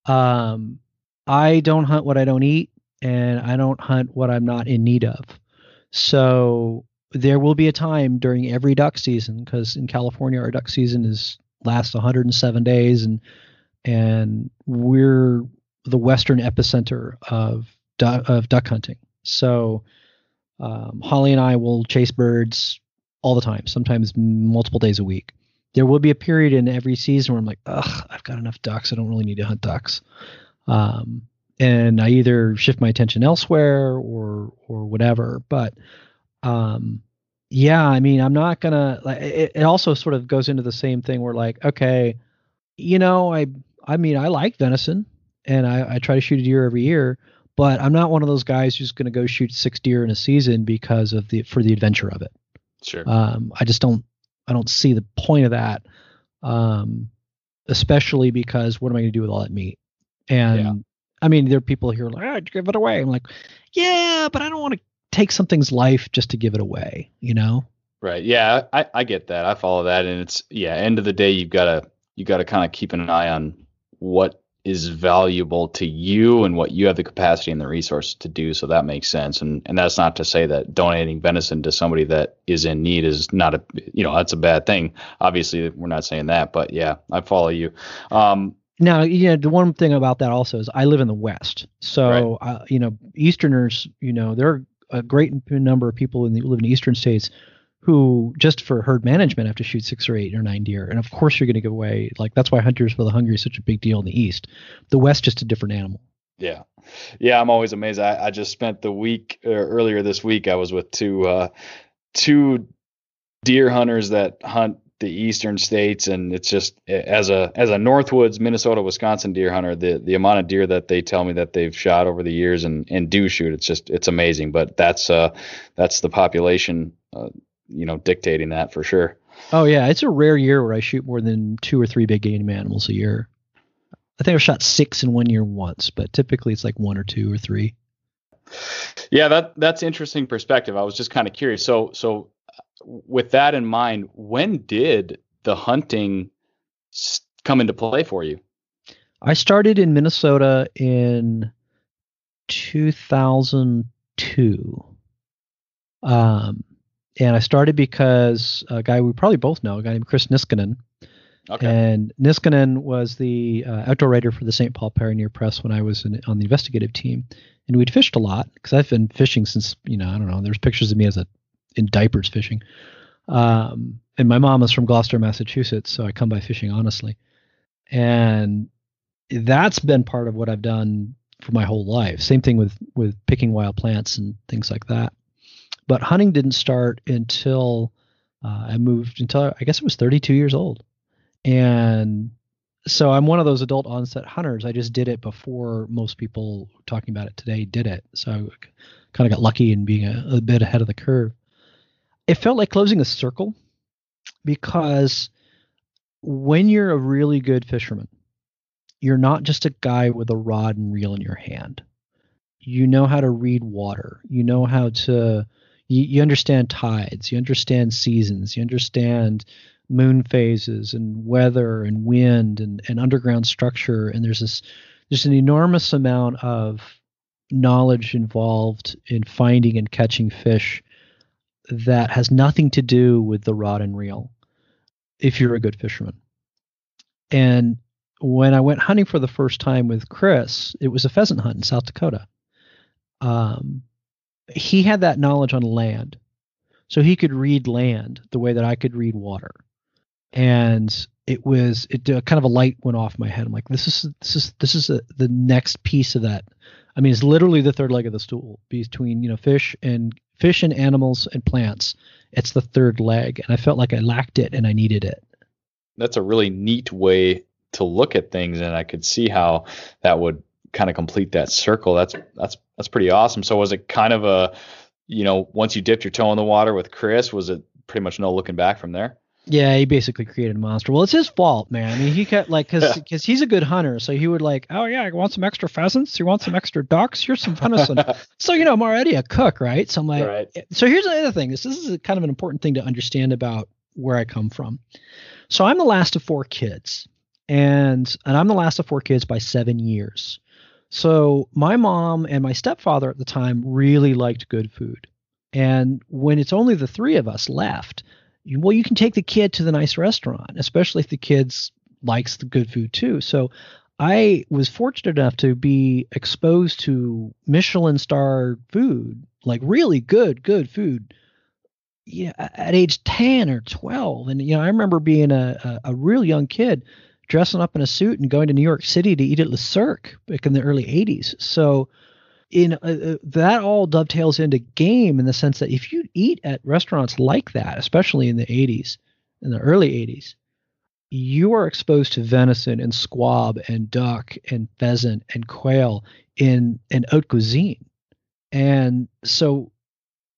B: Um I don't hunt what I don't eat and I don't hunt what I'm not in need of. So there will be a time during every duck season because in California our duck season is lasts 107 days and and we're the western epicenter of of duck hunting. So um, Holly and I will chase birds all the time, sometimes multiple days a week. There will be a period in every season where I'm like, ugh, I've got enough ducks. I don't really need to hunt ducks. Um, and I either shift my attention elsewhere or or whatever. But um, yeah, I mean, I'm not gonna. Like, it, it also sort of goes into the same thing where like, okay, you know, I I mean, I like venison, and I, I try to shoot a deer every year but I'm not one of those guys who's going to go shoot six deer in a season because of the for the adventure of it.
A: Sure.
B: Um, I just don't I don't see the point of that. Um, especially because what am I going to do with all that meat? And yeah. I mean, there are people here like, oh, give it away. I'm like, yeah, but I don't want to take something's life just to give it away, you know?
A: Right. Yeah, I, I get that. I follow that, and it's yeah. End of the day, you've got to you got to kind of keep an eye on what is valuable to you and what you have the capacity and the resources to do. So that makes sense. And and that's not to say that donating venison to somebody that is in need is not a you know that's a bad thing. Obviously, we're not saying that, but yeah, I follow you. Um,
B: now, yeah, the one thing about that also is I live in the West, so right. uh, you know, Easterners, you know, there are a great number of people in the live in the Eastern states who just for herd management have to shoot six or eight or nine deer, and of course you're going to give away like that's why hunters for the hungry is such a big deal in the East. The West just a different animal.
A: Yeah, yeah, I'm always amazed. I, I just spent the week uh, earlier this week. I was with two uh, two deer hunters that hunt the eastern states and it's just as a as a northwoods minnesota wisconsin deer hunter the the amount of deer that they tell me that they've shot over the years and and do shoot it's just it's amazing but that's uh that's the population uh, you know dictating that for sure.
B: Oh yeah. It's a rare year where i shoot more than two or three big game animals a year. I think i've shot six in one year once but typically it's like one or two or three.
A: Yeah that that's interesting perspective. I was just kind of curious. So so with that in mind, when did the hunting come into play for you?
B: I started in Minnesota in 2002. Um, and I started because a guy we probably both know, a guy named Chris Niskanen. Okay. And Niskanen was the uh, outdoor writer for the St. Paul Pioneer Press when I was in, on the investigative team. And we'd fished a lot because I've been fishing since, you know, I don't know, there's pictures of me as a in diapers fishing. Um, and my mom is from Gloucester, Massachusetts, so I come by fishing honestly. And that's been part of what I've done for my whole life. Same thing with with picking wild plants and things like that. But hunting didn't start until uh, I moved until I guess it was 32 years old. And so I'm one of those adult onset hunters. I just did it before most people talking about it today did it. So I kind of got lucky in being a, a bit ahead of the curve it felt like closing a circle because when you're a really good fisherman, you're not just a guy with a rod and reel in your hand. You know how to read water. You know how to you, you understand tides, you understand seasons, you understand moon phases and weather and wind and, and underground structure and there's this there's an enormous amount of knowledge involved in finding and catching fish that has nothing to do with the rod and reel if you're a good fisherman. And when I went hunting for the first time with Chris, it was a pheasant hunt in South Dakota. Um, he had that knowledge on land, so he could read land the way that I could read water. And it was it kind of a light went off my head. I'm like, this is this is this is a, the next piece of that. I mean, it's literally the third leg of the stool between you know fish and fish and animals and plants. It's the third leg, and I felt like I lacked it and I needed it.
A: That's a really neat way to look at things, and I could see how that would kind of complete that circle. That's that's that's pretty awesome. So was it kind of a, you know, once you dipped your toe in the water with Chris, was it pretty much no looking back from there?
B: Yeah, he basically created a monster. Well, it's his fault, man. I mean, he kept like because because he's a good hunter, so he would like, oh yeah, I want some extra pheasants. You want some extra ducks? Here's some venison. so you know, I'm already a cook, right? So I'm like, right. so here's the other thing. This, this is kind of an important thing to understand about where I come from. So I'm the last of four kids, and and I'm the last of four kids by seven years. So my mom and my stepfather at the time really liked good food, and when it's only the three of us left well, you can take the kid to the nice restaurant, especially if the kid's likes the good food too. So I was fortunate enough to be exposed to Michelin star food, like really good, good food. Yeah, at age 10 or 12. And, you know, I remember being a, a, a real young kid dressing up in a suit and going to New York City to eat at Le Cirque back in the early 80s. So, in uh, uh, that all dovetails into game in the sense that if you eat at restaurants like that, especially in the 80s, in the early 80s, you are exposed to venison and squab and duck and pheasant and quail in an haute cuisine. And so,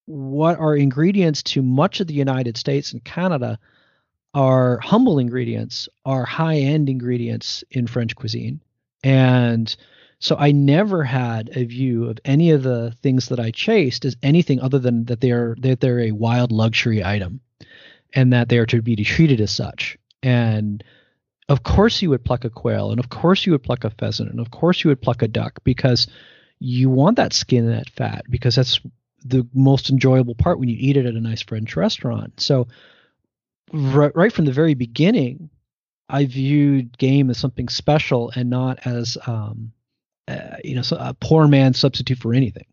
B: what are ingredients to much of the United States and Canada are humble ingredients, are high end ingredients in French cuisine. And so I never had a view of any of the things that I chased as anything other than that they're that they're a wild luxury item and that they are to be treated as such. And of course you would pluck a quail, and of course you would pluck a pheasant, and of course you would pluck a duck because you want that skin and that fat because that's the most enjoyable part when you eat it at a nice French restaurant. So right, right from the very beginning, I viewed game as something special and not as um, uh, you know a poor man's substitute for anything.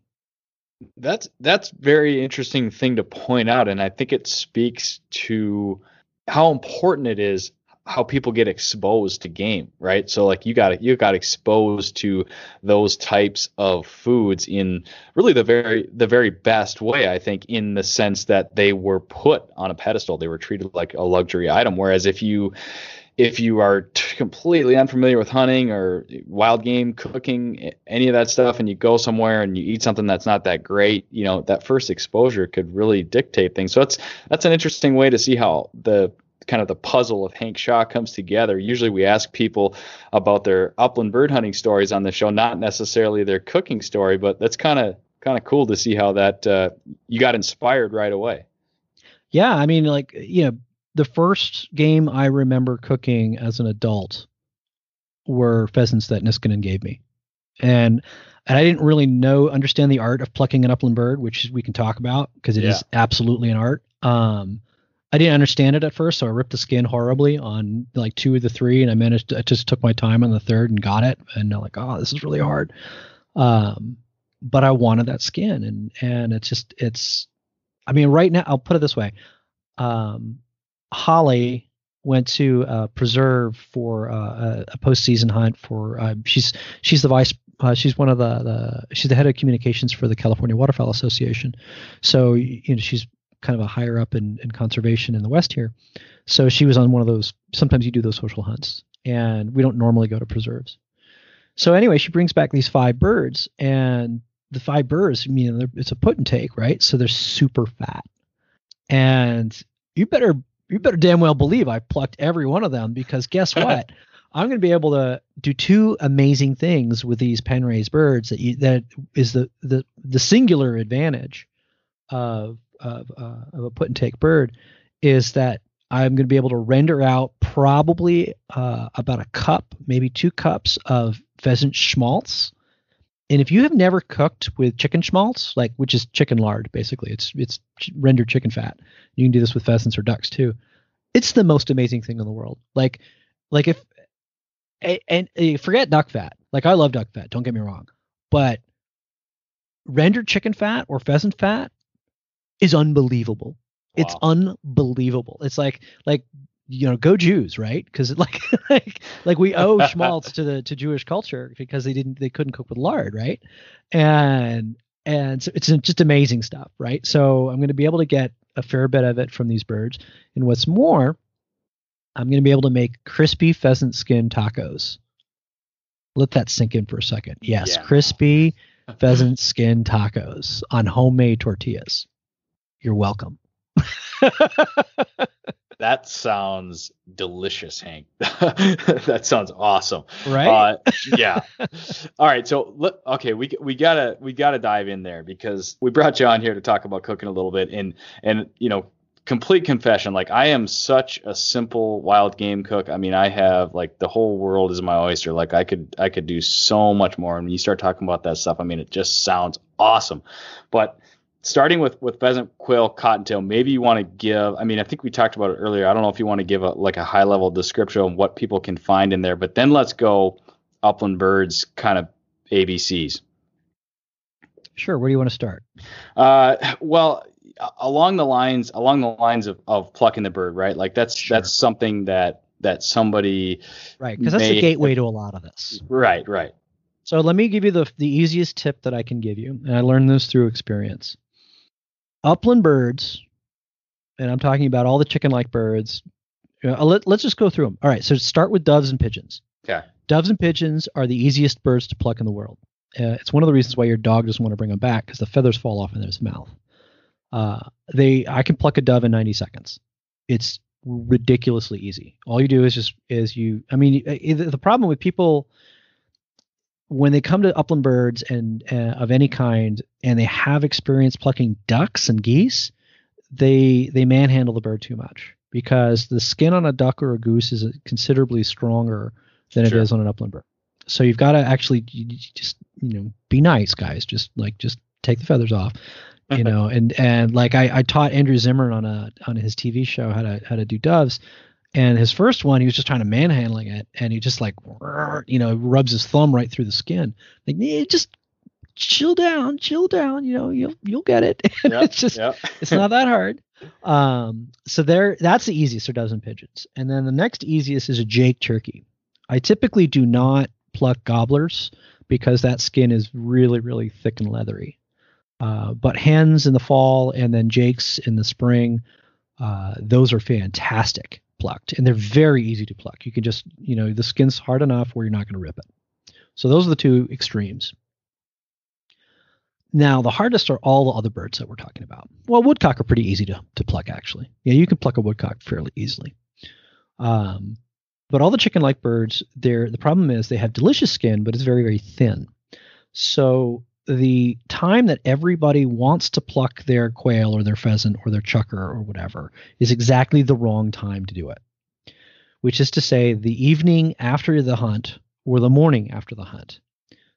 A: That's that's very interesting thing to point out, and I think it speaks to how important it is how people get exposed to game, right? So like you got you got exposed to those types of foods in really the very the very best way, I think, in the sense that they were put on a pedestal. They were treated like a luxury item. Whereas if you if you are t- completely unfamiliar with hunting or wild game cooking any of that stuff and you go somewhere and you eat something that's not that great you know that first exposure could really dictate things so that's that's an interesting way to see how the kind of the puzzle of Hank Shaw comes together. Usually we ask people about their upland bird hunting stories on the show, not necessarily their cooking story, but that's kind of kind of cool to see how that uh, you got inspired right away.
B: Yeah, I mean, like you know, the first game I remember cooking as an adult were pheasants that Niskanen gave me, and and I didn't really know understand the art of plucking an upland bird, which we can talk about because it yeah. is absolutely an art. Um, I didn't understand it at first, so I ripped the skin horribly on like two of the three, and I managed. To, I just took my time on the third and got it, and I'm like, oh, this is really hard. Um, but I wanted that skin, and and it's just it's. I mean, right now, I'll put it this way. Um, Holly went to a preserve for uh, a, a postseason hunt for. Uh, she's she's the vice uh, she's one of the, the she's the head of communications for the California Waterfowl Association. So you know she's kind of a higher up in, in conservation in the West here. So she was on one of those. Sometimes you do those social hunts, and we don't normally go to preserves. So anyway, she brings back these five birds, and the five birds, I mean, it's a put and take, right? So they're super fat, and you better you better damn well believe I plucked every one of them because guess what? I'm going to be able to do two amazing things with these pen raised birds that you, that is the the the singular advantage of of, uh, of a put and take bird is that I'm going to be able to render out probably uh, about a cup, maybe two cups of pheasant schmaltz. And if you have never cooked with chicken schmaltz, like which is chicken lard, basically, it's it's rendered chicken fat. You can do this with pheasants or ducks too. It's the most amazing thing in the world. Like, like if and, and eh, forget duck fat. Like I love duck fat. Don't get me wrong, but rendered chicken fat or pheasant fat is unbelievable. Wow. It's unbelievable. It's like like you know go Jews right because like like like we owe schmaltz to the to Jewish culture because they didn't they couldn't cook with lard right and and so it's just amazing stuff right so I'm going to be able to get a fair bit of it from these birds and what's more I'm going to be able to make crispy pheasant skin tacos let that sink in for a second yes yeah. crispy pheasant skin tacos on homemade tortillas you're welcome.
A: that sounds delicious, Hank. that sounds awesome.
B: Right?
A: Uh, yeah. All right. So, okay, we we gotta we gotta dive in there because we brought John here to talk about cooking a little bit, and and you know, complete confession, like I am such a simple wild game cook. I mean, I have like the whole world is my oyster. Like I could I could do so much more. And when you start talking about that stuff, I mean, it just sounds awesome. But starting with with pheasant, quail, cottontail, maybe you want to give. I mean, I think we talked about it earlier. I don't know if you want to give a like a high level description of what people can find in there, but then let's go upland birds kind of ABCs.
B: Sure. Where do you want to start?
A: Uh, well, along the lines along the lines of, of plucking the bird, right? Like that's sure. that's something that that somebody
B: right because that's the gateway to a lot of this.
A: Right. Right.
B: So let me give you the the easiest tip that I can give you, and I learned this through experience upland birds, and I'm talking about all the chicken-like birds. Uh, let, us just go through them. All right, so start with doves and pigeons.
A: Okay.
B: Doves and pigeons are the easiest birds to pluck in the world. Uh, it's one of the reasons why your dog doesn't want to bring them back because the feathers fall off in his mouth. Uh, they, I can pluck a dove in 90 seconds. It's ridiculously easy. All you do is just is you. I mean, the problem with people when they come to upland birds and uh, of any kind and they have experience plucking ducks and geese they they manhandle the bird too much because the skin on a duck or a goose is considerably stronger than
A: Sure.
B: it is on an upland bird. So you've got to actually just you know be nice, guys. Just like just take the feathers off, you know. And and like I, I taught Andrew Zimmern on a on his TV show how to how to do doves. And his first one, he was just trying to manhandling it, and he just like, you know, rubs his thumb right through the skin. Like, "Yeah, just chill down, chill down. You know, you'll you'll get it.
A: Yep,
B: it's just
A: yep.
B: it's not that hard. Um, so there, that's the easiest are dozen pigeons, and then the next easiest is a Jake turkey. I typically do not pluck gobblers because that skin is really really thick and leathery. Uh, but hens in the fall and then Jakes in the spring, uh, those are fantastic plucked, and they're very easy to pluck. You can just you know the skin's hard enough where you're not going to rip it. So those are the two extremes. Now, the hardest are all the other birds that we're talking about. Well, woodcock are pretty easy to, to pluck, actually. Yeah, you can pluck a woodcock fairly easily. Um, but all the chicken-like birds, they're the problem is they have delicious skin, but it's very, very thin. So the time that everybody wants to pluck their quail or their pheasant or their chukar or whatever is exactly the wrong time to do it. Which is to say, the evening after the hunt or the morning after the hunt.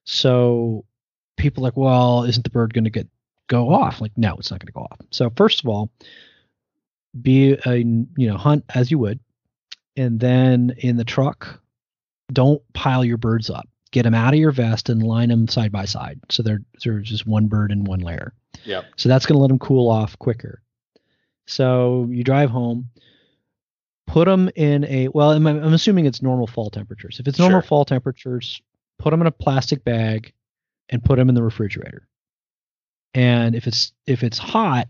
B: So people are like, well, isn't the bird going to get go off? Like, no, it's not going to go off. So first of all, be a you know hunt as you would, and then in the truck, don't pile your birds up. Get them out of your vest and line them side by side, so they're they're just one bird in one layer.
A: Yeah.
B: So that's going to let them cool off quicker. So you drive home, put them in a well. I'm, I'm assuming it's normal fall temperatures. If it's normal
A: Sure.
B: fall temperatures, put them in a plastic bag and put them in the refrigerator. And if it's if it's hot,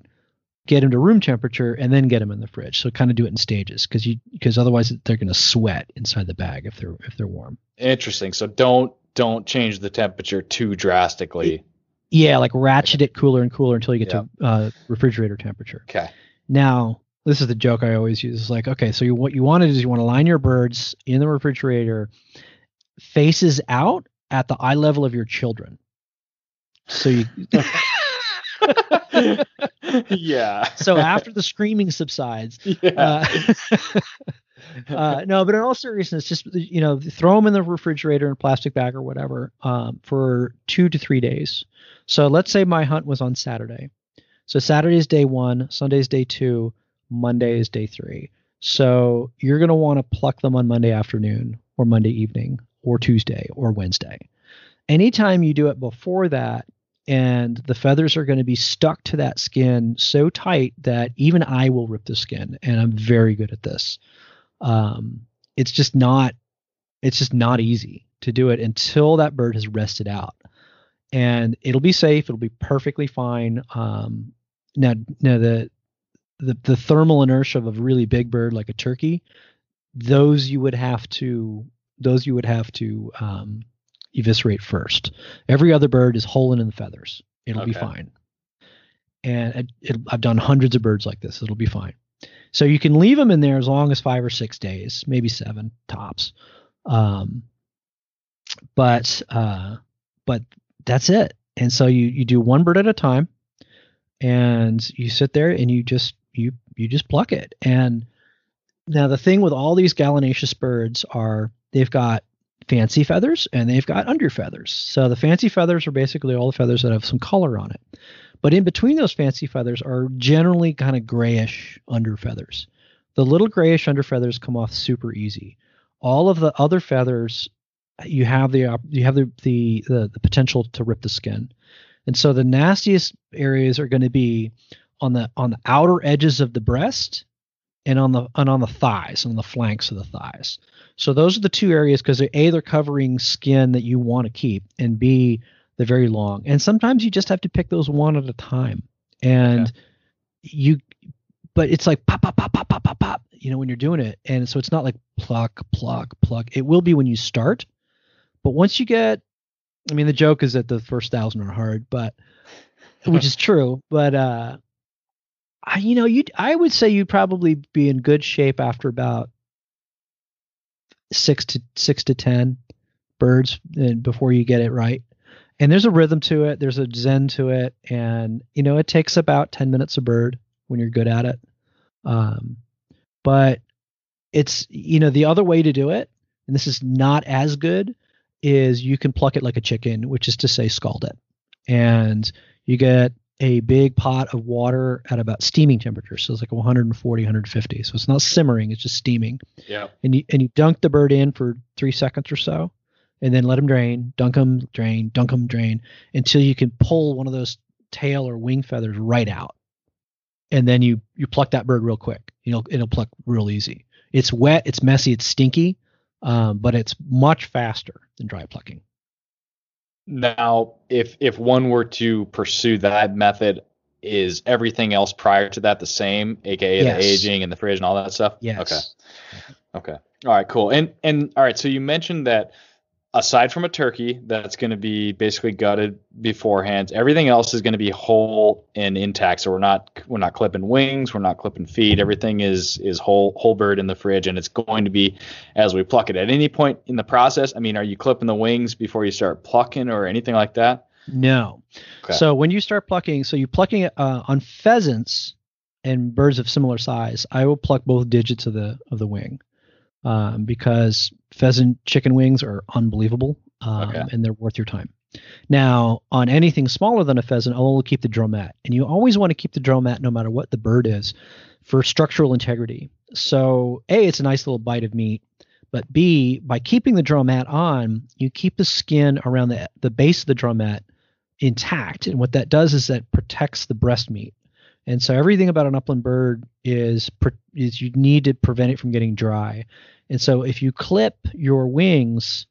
B: get them to room temperature and then get them in the fridge. So kind of do it in stages because you because otherwise they're going to sweat inside the bag if they're if they're warm.
A: Interesting. So don't don't change the temperature too drastically.
B: Yeah, like ratchet it cooler and cooler until you get to uh, refrigerator temperature.
A: Okay.
B: Now, this is the joke I always use. It's like, okay, so you, what you want to do is you want to line your birds in the refrigerator, faces out at the eye level of your children. So you,
A: yeah.
B: so after the screaming subsides,
A: yeah.
B: uh, uh, no, but in all seriousness, just you know, throw them in the refrigerator in a plastic bag or whatever um, for two to three days. So let's say my hunt was on Saturday. So Saturday is day one, Sunday is day two, Monday is day three. So you're going to want to pluck them on Monday afternoon or Monday evening or Tuesday or Wednesday. Anytime you do it before that, and the feathers are going to be stuck to that skin so tight that even I will rip the skin, and I'm very good at this. Um, it's just not, it's just not easy to do it until that bird has rested out, and it'll be safe. It'll be perfectly fine. Um, now, now the the the thermal inertia of a really big bird like a turkey, those you would have to those you would have to um, eviscerate first. Every other bird is holing in the feathers. It'll be fine. And it, it, I've done hundreds of birds like this. It'll be fine. So you can leave them in there as long as five or six days, maybe seven tops. Um, but uh, but that's it. And so you you do one bird at a time, and you sit there and you just you you just pluck it. And now the thing with all these gallinaceous birds are they've got fancy feathers and they've got under feathers. So the fancy feathers are basically all the feathers that have some color on it. But in between those fancy feathers are generally kind of grayish under feathers. The little grayish under feathers come off super easy. All of the other feathers you have the you have the, the the the potential to rip the skin. And so the nastiest areas are going to be on the on the outer edges of the breast and on the and on the thighs on the flanks of the thighs. So those are the two areas because they're a they're covering skin that you want to keep, and b they're very long. And sometimes you just have to pick those one at a time. And you, but it's like pop pop pop pop pop pop pop. You know when you're doing it, and so it's not like pluck pluck pluck. It will be when you start, but once you get, I mean the joke is that the first thousand are hard, but which is true. But uh, I, you know, you I would say you'd probably be in good shape after about six to six to ten birds and before you get it right. And there's a rhythm to it. There's a zen to it, and you know it takes about ten minutes a bird when you're good at it. Um, but it's you know the other way to do it, and this is not as good, is you can pluck it like a chicken, which is to say scald it, and you get a big pot of water at about steaming temperature, so it's like 140, 150. So it's not simmering; it's just steaming.
A: Yeah.
B: And you and you dunk the bird in for three seconds or so, and then let them drain, dunk them, drain, dunk them, drain, until you can pull one of those tail or wing feathers right out, and then you you pluck that bird real quick. You know, it'll pluck real easy. It's wet, it's messy, it's stinky, um, but it's much faster than dry plucking.
A: Now, if if one were to pursue that method, is everything else prior to that the same, aka
B: Yes.
A: the aging and the fridge and all that stuff?
B: Yes.
A: Okay. Okay. All right. Cool. And and all right. So you mentioned that aside from a turkey that's going to be basically gutted beforehand, everything else is going to be whole and intact. So we're not we're not clipping wings, we're not clipping feet. Everything is is whole whole bird in the fridge, and it's going to be as we pluck it. At any point in the process, I mean, are you clipping the wings before you start plucking or anything like that?
B: No.
A: Okay.
B: So when you start plucking, so you're plucking uh, on pheasants and birds of similar size. I will pluck both digits of the of the wing um, because pheasant chicken wings are unbelievable um,
A: Okay.
B: and they're worth your time. Now on anything smaller than a pheasant, I'll only keep the drumette, and you always want to keep the drumette no matter what the bird is for structural integrity. So a, it's a nice little bite of meat. But B, by keeping the drumette on, you keep the skin around the the base of the drumette intact. And what that does is that protects the breast meat. And so everything about an upland bird is is you need to prevent it from getting dry. And so if you clip your wings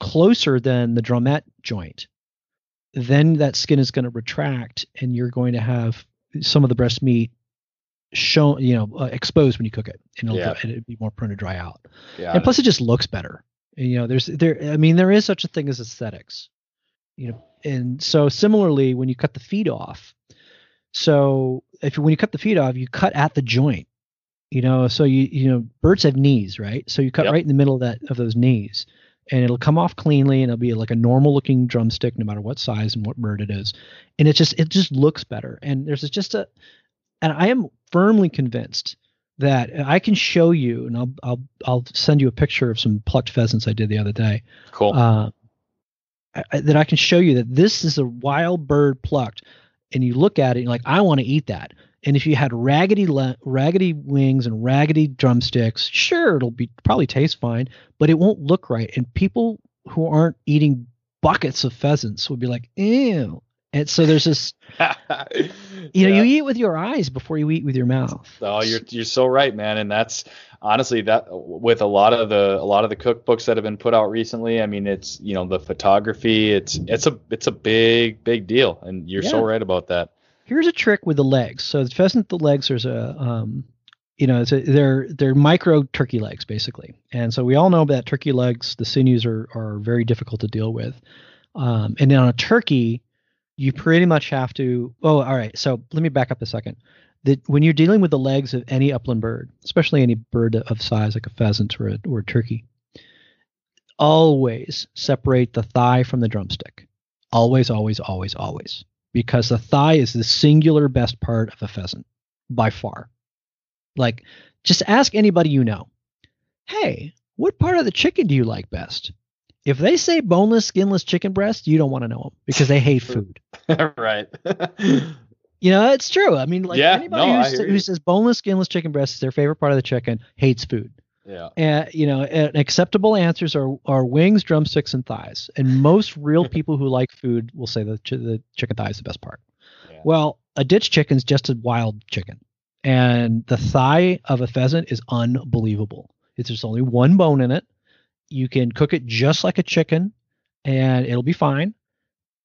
B: closer than the drumette joint, then that skin is going to retract, and you're going to have some of the breast meat shown, you know, uh, exposed when you cook it, and it'll,
A: Yeah.
B: it'll be more prone to dry out
A: Yeah.
B: and plus it just looks better And, you know there's there i mean there is such a thing as aesthetics you know and so similarly when you cut the feet off so if you when you cut the feet off you cut at the joint you know so you you know birds have knees right so you cut
A: Yep.
B: right in the middle of that of those knees and it'll come off cleanly and it'll be like a normal looking drumstick no matter what size and what bird it is and it just it just looks better and there's just a and i am firmly convinced that I can show you, and I'll I'll I'll send you a picture of some plucked pheasants I did the other day.
A: cool.
B: Uh, I- that I can show you that this is a wild bird plucked, and you look at it, and you're like, I want to eat that. And if you had raggedy le- raggedy wings and raggedy drumsticks, sure, it'll be probably taste fine, but it won't look right. And people who aren't eating buckets of pheasants would be like, ew. And so there's this, you know,
A: Yeah.
B: you eat with your eyes before you eat with your mouth.
A: Oh, you're you're so right, man, and that's honestly that with a lot of the a lot of the cookbooks that have been put out recently. I mean, it's you know the photography. It's it's a it's a big big deal, and you're so right about that.
B: here's a trick with the legs. So the pheasant, the legs, there's a, um, you know, it's a, they're they're micro turkey legs basically, and so we all know that turkey legs, the sinews are are very difficult to deal with. Um, and then on a turkey, you pretty much have to. Oh, all right. So let me back up a second. That when you're dealing with the legs of any upland bird, especially any bird of size like a pheasant or a, or a turkey, always separate the thigh from the drumstick. Always, always, always, always because the thigh is the singular best part of a pheasant by far. Like, just ask anybody you know, hey, what part of the chicken do you like best? If they say boneless, skinless chicken breast, you don't want to know them because they hate food.
A: right.
B: You know, it's true. I mean, like
A: Yeah,
B: anybody
A: no,
B: who,
A: I
B: s-
A: hear
B: who says boneless, skinless chicken breast is their favorite part of the chicken hates food.
A: yeah.
B: And you know, and acceptable answers are are wings, drumsticks, and thighs. And most real people who like food will say the ch- the chicken thigh is the best part.
A: Yeah.
B: Well, a ditch chicken is just a wild chicken, and the thigh of a pheasant is unbelievable. It's there's only one bone in it. You can cook it just like a chicken, and it'll be fine.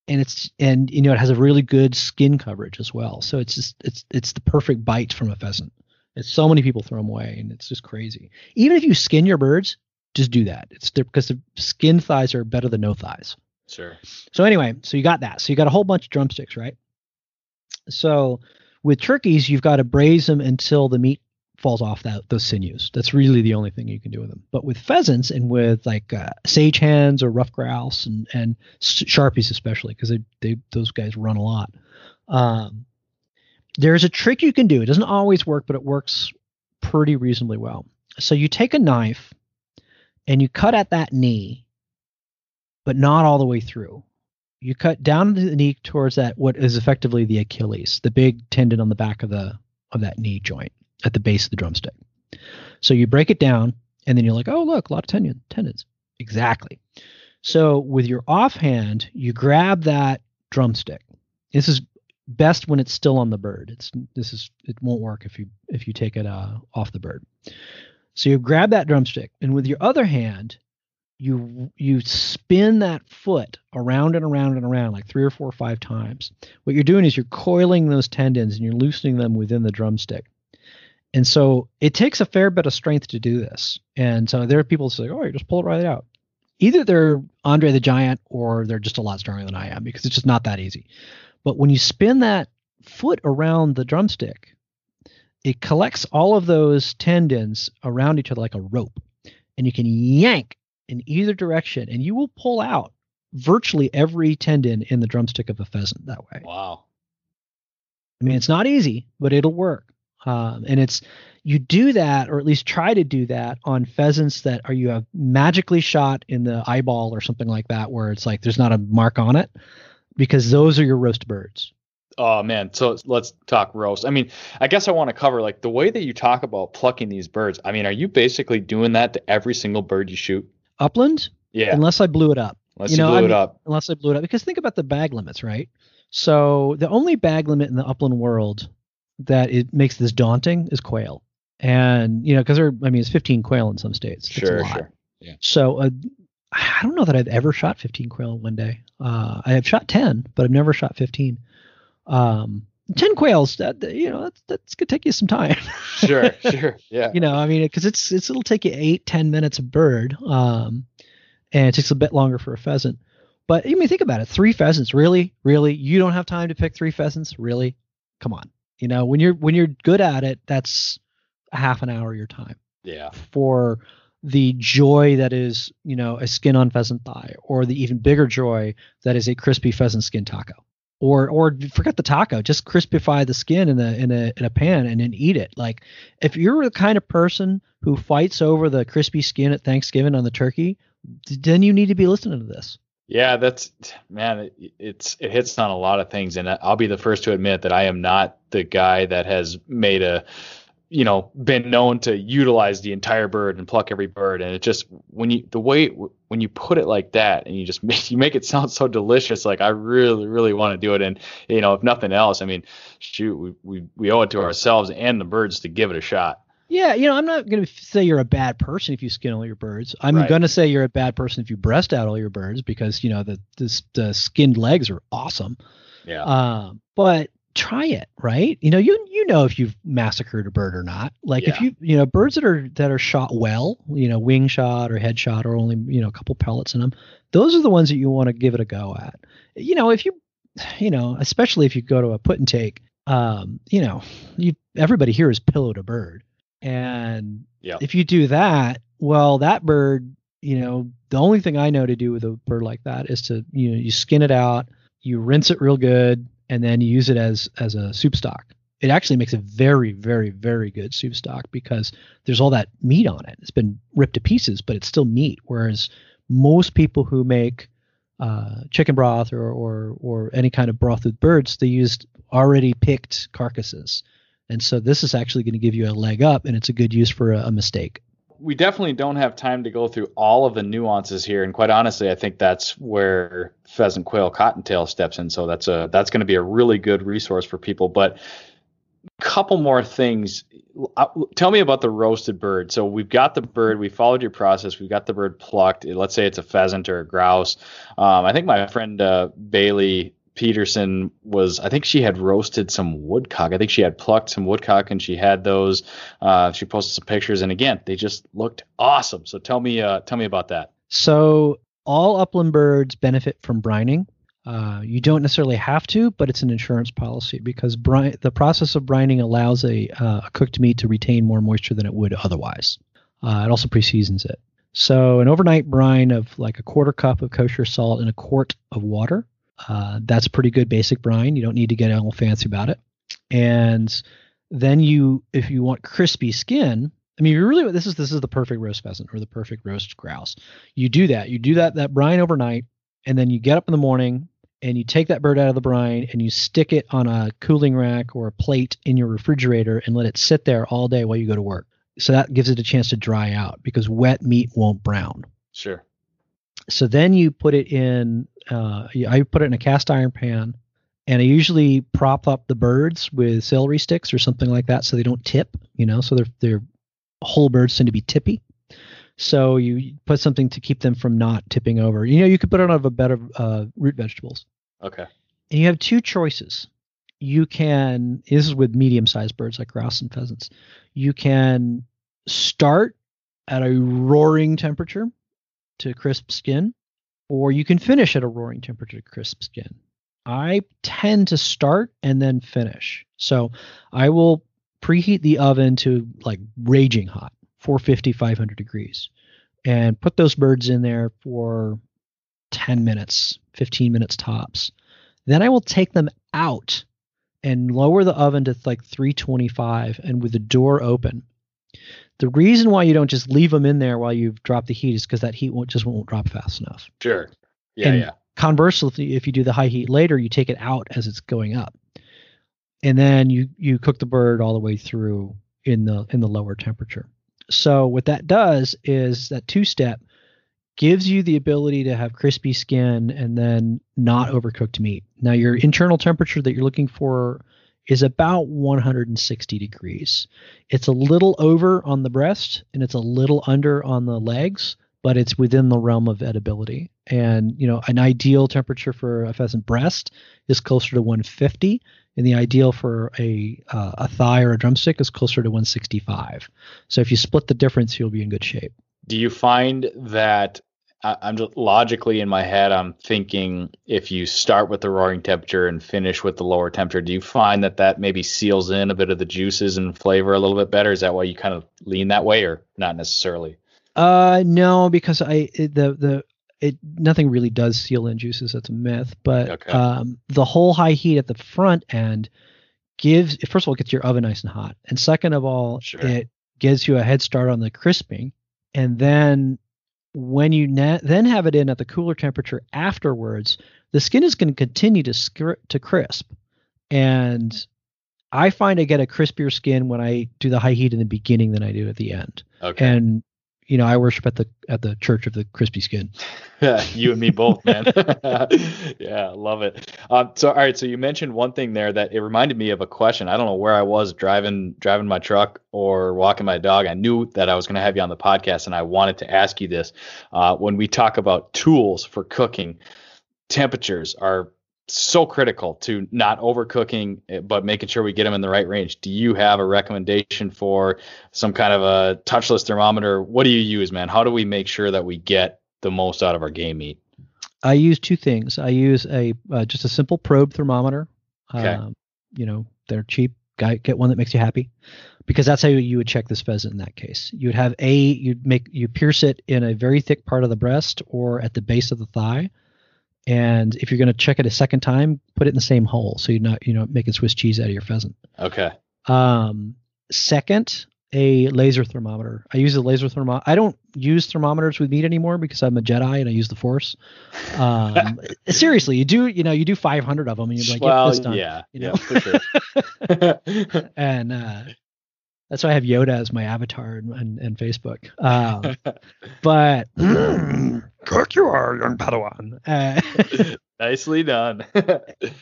B: And it's and you know it has a really good skin coverage as well. So it's just it's it's the perfect bite from a pheasant. It's so many people throw them away, and it's just crazy. Even if you skin your birds, just do that. It's because the skin thighs are better than no thighs.
A: Sure.
B: So anyway, so you got that. So you got a whole bunch of drumsticks, right? So with turkeys, you've got to braise them until the meat falls off that those sinews. That's really the only thing you can do with them. But with pheasants and with like uh, sage hens or ruffed grouse and and sharpies especially because they they those guys run a lot. Um, there's a trick you can do. It doesn't always work, but it works pretty reasonably well. So you take a knife and you cut at that knee, but not all the way through. You cut down the knee towards that what is effectively the Achilles, the big tendon on the back of the of that knee joint at the base of the drumstick. So you break it down, and then you're like, oh look, a lot of tendon, tendons. Exactly. So with your offhand, you grab that drumstick. This is best when it's still on the bird. It's this is it won't work if you if you take it uh, off the bird. So you grab that drumstick, and with your other hand, you you spin that foot around and around and around like three or four or five times. What you're doing is you're coiling those tendons and you're loosening them within the drumstick. And so it takes a fair bit of strength to do this. And so there are people who say, "Oh, you just pull it right out." Either they're Andre the Giant or they're just a lot stronger than I am because it's just not that easy. But when you spin that foot around the drumstick, it collects all of those tendons around each other like a rope, and you can yank in either direction, and you will pull out virtually every tendon in the drumstick of a pheasant that way.
A: Wow.
B: I mean, it's not easy, but it'll work. Um, and it's you do that, or at least try to do that, on pheasants that are you have magically shot in the eyeball or something like that, where it's like there's not a mark on it, because those are your roast birds.
A: Oh man, so let's talk roast. I mean, I guess I want to cover like the way that you talk about plucking these birds. I mean, are you basically doing that to every single bird you shoot?
B: Upland,
A: Yeah.
B: unless I blew it up.
A: Unless
B: you
A: you,
B: know,
A: blew
B: I
A: it up.
B: unless I blew it up. Because think about the bag limits, right? So the only bag limit in the upland world that it makes this daunting is quail, and you know, because there, I mean, it's 15 quail in some states. It's a
A: Sure,
B: lot.
A: sure.
B: So uh, I don't know that I've ever shot 15 quail in one day. Uh, I have shot 10, but I've never shot 15. Um, 10 quails, that that, you know, that's that's gonna take you some time.
A: Sure, sure. Yeah.
B: you know i mean because it's it's it'll take you eight ten minutes a bird um and it takes a bit longer for a pheasant but i mean think about it three pheasants really really you don't have time to pick three pheasants really come on you know when you're when you're good at it that's a half an hour of your time
A: Yeah.
B: for the joy that is you know a skin on pheasant thigh or the even bigger joy that is a crispy pheasant skin taco or or forget the taco just crispify the skin in a in a in a pan and then eat it like if you're the kind of person who fights over the crispy skin at thanksgiving on the turkey then you need to be listening to this
A: Yeah, that's man. It, it's it hits on a lot of things, and I'll be the first to admit that I am not the guy that has made a, you know, been known to utilize the entire bird and pluck every bird. And it just when you the way when you put it like that, and you just make you make it sound so delicious. Like I really really want to do it, and you know, if nothing else, I mean, shoot, we we we owe it to ourselves and the birds to give it a shot.
B: Yeah you know i'm not going to say you're a bad person if you skin all your birds i'm
A: Right.
B: going to say you're a bad person if you breast out all your birds because you know the the, the skinned legs are awesome
A: Yeah.
B: Um, but try it, right? You know, you you know if you've massacred a bird or not. Like if you you know birds that are that are shot well, you know, wing shot or head shot or only you know a couple pellets in them, those are the ones that you want to give it a go at. You know, if you you know, especially if you go to a put and take, um, you know, you everybody here has pillowed a bird, and
A: Yeah.
B: if you do that, well, that bird, you know, the only thing I know to do with a bird like that is to you know you skin it out, you rinse it real good, and then you use it as as a soup stock. It actually makes a very, very, very good soup stock because there's all that meat on it. It's been ripped to pieces, but it's still meat. Whereas most people who make uh, chicken broth or, or or any kind of broth with birds, they used already picked carcasses, and so this is actually going to give you a leg up, and it's a good use for a, a mistake.
A: we definitely don't have time to go through all of the nuances here and quite honestly i think that's where pheasant quail cottontail steps in. So that's a that's going to be a really good resource for people. But a couple more things. Uh, tell me about the roasted bird. So we've got the bird we followed your process we've got the bird plucked. Let's say it's a pheasant or a grouse. Um, i think my friend uh, bailey Peterson was, I think she had roasted some woodcock. I think she had plucked some woodcock and she had those. Uh, she posted some pictures, and again, they just looked awesome. So tell me, uh, tell me about that.
B: So all upland birds benefit from brining. Uh, you don't necessarily have to, but it's an insurance policy because bri- the process of brining allows a, uh, a cooked meat to retain more moisture than it would otherwise. Uh, it also pre-seasons it. So an overnight brine of like a quarter cup of kosher salt in a quart of water. Uh, that's pretty good basic brine. You don't need to get all fancy about it. And Then you, if you want crispy skin, I mean, you really this is this is the perfect roast pheasant or the perfect roast grouse. You do that. You do that that brine overnight, and then you get up in the morning and you take that bird out of the brine and you stick it on a cooling rack or a plate in your refrigerator and let it sit there all day while you go to work. So that gives it a chance to dry out because wet meat won't brown.
A: Sure.
B: So then you put it in. Uh, I put it in a cast iron pan, and I usually prop up the birds with celery sticks or something like that so they don't tip. You know, so they're they're whole birds tend to be tippy. So you put something to keep them from not tipping over. You know, you could put it on a bed of uh, root vegetables.
A: Okay.
B: And you have two choices. You can, this is with medium sized birds like grouse and pheasants, you can start at a roaring temperature to crisp skin, or you can finish at a roaring temperature to crisp skin. I tend to start and then finish. So I will preheat the oven to like raging hot 450 500 degrees and put those birds in there for 10 minutes 15 minutes tops then i will take them out and lower the oven to like 325 and with the door open the reason why you don't just leave them in there while you've dropped the heat is because that heat won't just won't drop fast enough
A: Sure. Yeah,
B: And
A: yeah.
B: conversely if you do the high heat later you take it out as it's going up and then you you cook the bird all the way through in the in the lower temperature so what that does is that two step gives you the ability to have crispy skin and then not overcooked meat now your internal temperature that you're looking for is about 160 degrees. It's a little over on the breast and it's a little under on the legs but it's within the realm of edibility. And you know an ideal temperature for a pheasant breast is closer to 150 and the ideal for a uh, a thigh or a drumstick is closer to 165 so if you split the difference you'll be in good shape.
A: Do you find that I- I'm just logically in my head, I'm thinking if you start with the roaring temperature and finish with the lower temperature, do you find that that maybe seals in a bit of the juices and flavor a little bit better? Is that why you kind of lean that way, or not necessarily?
B: uh no because i it, the the it nothing really does seal in juices that's a myth but
A: Okay.
B: um the whole high heat at the front end gives first of all it gets your oven nice and hot and second of all
A: Sure.
B: it gives you a head start on the crisping and then when you na- then have it in at the cooler temperature afterwards the skin is going to continue to scr- to crisp and i find i get a crispier skin when i do the high heat in the beginning than i do at the end
A: Okay.
B: and you know i worship at the at the church of the crispy skin
A: you and me both, man. yeah, love it. Um, so, all right. So you mentioned one thing there that it reminded me of a question. I don't know where I was driving driving my truck or walking my dog. I knew that I was going to have you on the podcast, and I wanted to ask you this. Uh, when we talk about tools for cooking, temperatures are so critical to not overcooking, eh, but making sure we get them in the right range. Do you have a recommendation for some kind of a touchless thermometer? What do you use, man? How do we make sure that we get the most out of our game meat?
B: i use two things i use a uh, just a simple probe thermometer
A: Okay.
B: um, you know they're cheap Guy, get one that makes you happy because that's how you would check this pheasant in that case you would have a you'd make you pierce it in a very thick part of the breast or at the base of the thigh and if you're going to check it a second time put it in the same hole so you're not you know making swiss cheese out of your pheasant
A: Okay.
B: Um, second, a laser thermometer. I use a laser thermometer. I don't use thermometers with meat anymore because I'm a Jedi and I use the Force. Um, seriously, you do you know you do 500 of them and you're like,
A: well,
B: done.
A: yeah,
B: you
A: yeah,
B: know?
A: for sure.
B: And uh, that's why I have Yoda as my avatar and, and, and Facebook. Um, but cook you are, young Padawan. Uh,
A: Nicely done.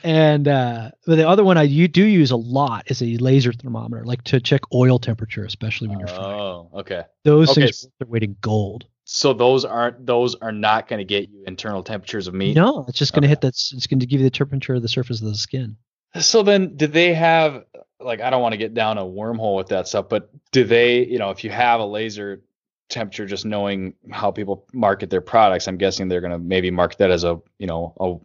B: and uh, but the other one I you do use a lot is a laser thermometer, like to check oil temperature, especially when you're frying.
A: oh, okay.
B: Those
A: Okay,
B: things are weight in gold.
A: So those aren't those are not going to get you internal temperatures of meat.
B: No, it's just going to
A: Okay.
B: hit that. It's going to give you the temperature of the surface of the skin.
A: So then, do they have like I don't want to get down a wormhole with that stuff, but do they, you know, if you have a laser temperature, just knowing how people market their products, I'm guessing they're going to maybe market that as a, you know, a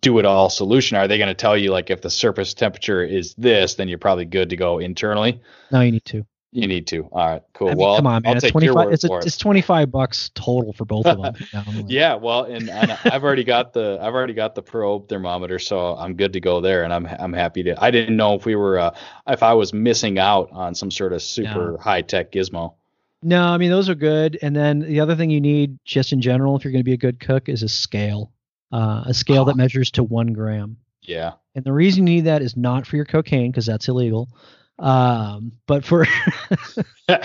A: do it all solution. Are they going to tell you like if the surface temperature is this, then you're probably good to go internally?
B: No, you need to.
A: You need to. All right, cool.
B: I mean,
A: well,
B: come on, man.
A: I'll
B: It's twenty five. It's, a,
A: it.
B: it's twenty five bucks total for both of them. Like-
A: Yeah, well, and, and I've already got the I've already got the probe thermometer, so I'm good to go there, and I'm I'm happy to. I didn't know if we were uh, if I was missing out on some sort of super high tech gizmo.
B: No, I mean those are good. And then the other thing you need, just in general, if you're going to be a good cook, is a scale, uh, a scale that measures to one gram.
A: Yeah,
B: And the reason you need that is not for your cocaine because that's illegal, um, but for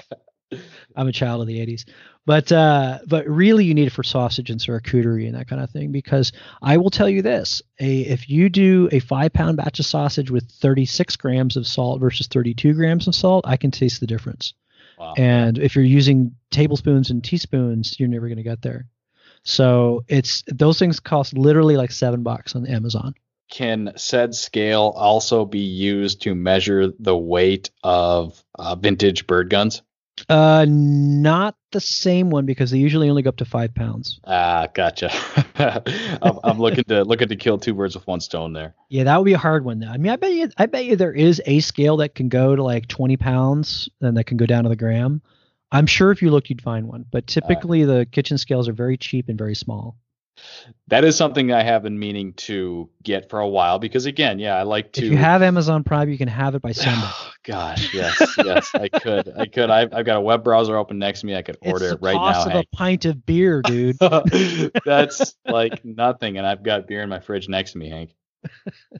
B: I'm a child of the 80s, but uh, but really you need it for sausage and charcuterie and that kind of thing because I will tell you this: a if you do a five pound batch of sausage with 36 grams of salt versus 32 grams of salt, I can taste the difference.
A: wow.
B: And if you're using tablespoons and teaspoons, you're never going to get there. So it's those things cost literally like seven bucks on Amazon.
A: Can said scale also be used to measure the weight of uh, vintage bird guns?
B: Uh, not the same one because they usually only go up to five pounds.
A: Ah, gotcha. I'm, I'm looking to looking to kill two birds with one stone there.
B: Yeah, that would be a hard one. Though. I mean, I bet you, I bet you there is a scale that can go to like 20 pounds and that can go down to the gram. I'm sure if you looked, you'd find one. But typically, the kitchen scales are very cheap and very small.
A: That is something I have been meaning to get for a while because again, yeah, I like to.
B: If you have Amazon Prime, you can have it by Sunday.
A: Oh, gosh, yes, yes, I could, I could. I've, I've got a web browser open next to me. I could order
B: it's
A: it
B: the
A: right
B: cost
A: now.
B: of a pint of beer, dude.
A: That's like nothing, and I've got beer in my fridge next to me, Hank.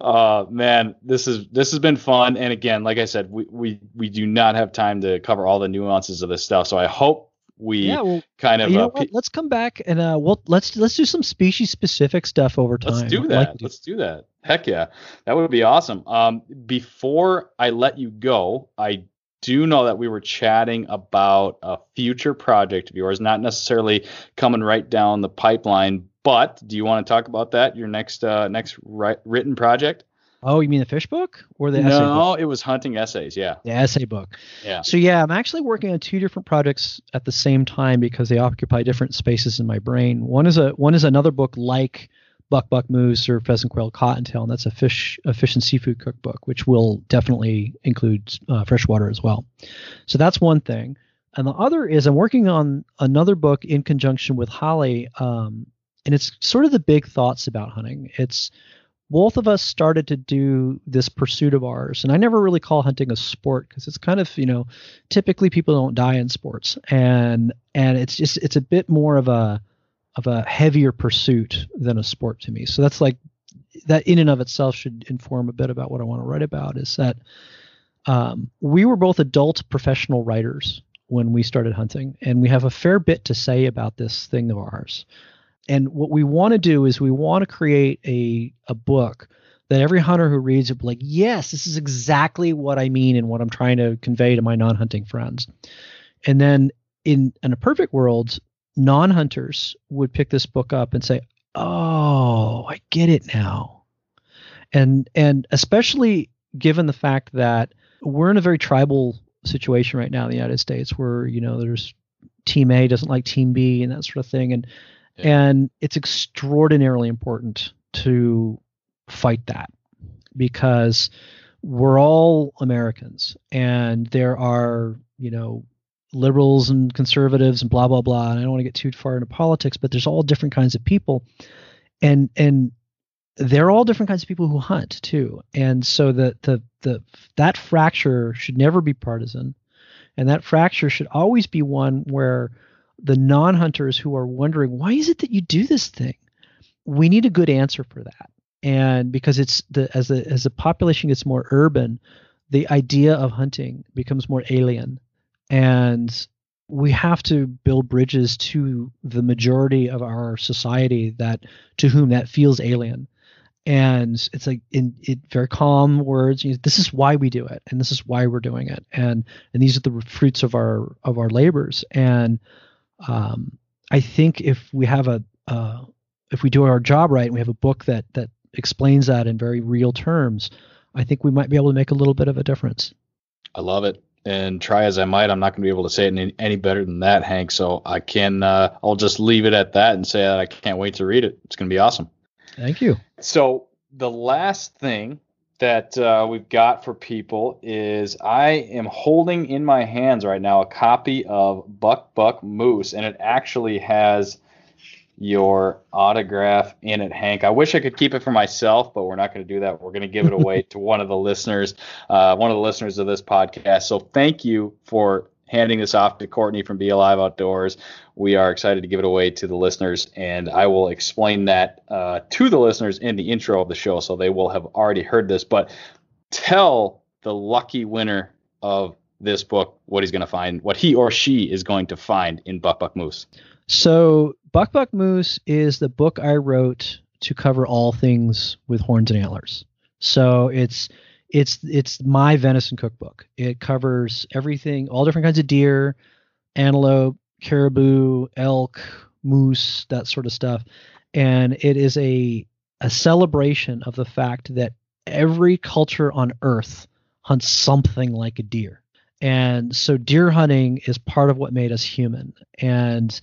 A: uh man this is this has been fun and again like i said we, we we do not have time to cover all the nuances of this stuff so i hope we
B: yeah, well,
A: kind of
B: you
A: uh,
B: know what? Let's come back and uh, we'll let's let's do some species specific stuff over time.
A: Let's do that.
B: like
A: Let's do that. Heck yeah. That would be awesome. Um, before I let you go, I do know that we were chatting about a future project of yours, not necessarily coming right down the pipeline, but do you want to talk about that? Your next uh, next ri- written project?
B: Oh, you mean the fish book or the essay
A: no, it was hunting essays. Yeah.
B: The essay book.
A: Yeah.
B: So yeah, I'm actually working on two different projects at the same time because they occupy different spaces in my brain. One is a one is another book like Buck Buck Moose or Pheasant Quail Cottontail, and that's a fish a fish and seafood cookbook, which will definitely include uh, freshwater as well. So that's one thing. And the other is I'm working on another book in conjunction with Holly, um, and it's sort of the big thoughts about hunting. It's both of us started to do this pursuit of ours and i never really call hunting a sport because it's kind of you know typically people don't die in sports and and it's just it's a bit more of a of a heavier pursuit than a sport to me. So that's like that in and of itself should inform a bit about what i want to write about is that um, we were both adult professional writers when we started hunting and we have a fair bit to say about this thing of ours and what we want to do is we want to create a a book that every hunter who reads it will be like, yes, this is exactly what I mean and what I'm trying to convey to my non-hunting friends. And then in in a perfect world, non-hunters would pick this book up and say, "Oh, I get it now." And and especially given the fact that we're in a very tribal situation right now in the United States where, you know, there's team A doesn't like team B and that sort of thing and and it's extraordinarily important to fight that because we're all Americans and there are, you know, liberals and conservatives and blah blah blah. And I don't want to get too far into politics, but there's all different kinds of people. And and they're all different kinds of people who hunt too. And so the the the that fracture should never be partisan. And that fracture should always be one where the non-hunters who are wondering why is it that you do this thing? We need a good answer for that. And because it's the as the as the population gets more urban the idea of hunting becomes more alien. And we have to build bridges to the majority of our society that to whom that feels alien. And it's like in, in very calm words you know, this is why we do it and this is why we're doing it. And and these are the fruits of our of our labors. And um, I think if we have a uh, if we do our job right and we have a book that that explains that in very real terms, I think we might be able to make a little bit of a difference.
A: I love it. And try as I might, I'm not going to be able to say it any, any better than that, Hank. So I can, uh, I'll just leave it at that and say that I can't wait to read it. It's going to be awesome.
B: Thank you.
A: So the last thing that uh, we've got for people is I am holding in my hands right now a copy of Buck Buck Moose, and it actually has your autograph in it, Hank. I wish I could keep it for myself, but we're not going to do that. We're going to give it away to one of the listeners, uh, one of the listeners of this podcast. So thank you for handing this off to Courtney from Be Alive Outdoors. We are excited to give it away to the listeners, and I will explain that uh, to the listeners in the intro of the show, so they will have already heard this. But tell the lucky winner of this book what he's going to find, what he or she is going to find in Buck Buck Moose.
B: So, Buck Buck Moose is the book I wrote to cover all things with horns and antlers. So it's it's it's my venison cookbook. It covers everything, all different kinds of deer, antelope, caribou, elk, moose, that sort of stuff. And it is a a celebration of the fact that every culture on earth hunts something like a deer. And so deer hunting is part of what made us human. And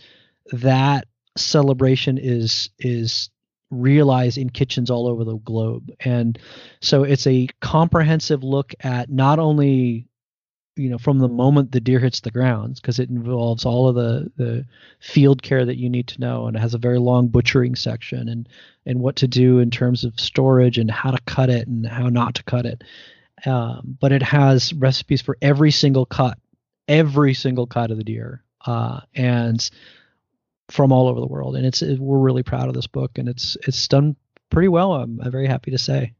B: that celebration is is realized in kitchens all over the globe. And so it's a comprehensive look at not only you know from the moment the deer hits the ground because it involves all of the the field care that you need to know and it has a very long butchering section and and what to do in terms of storage and how to cut it and how not to cut it um, but it has recipes for every single cut every single cut of the deer uh, and from all over the world, and it's it, we're really proud of this book, and it's it's done pretty well. I'm, I'm very happy to say.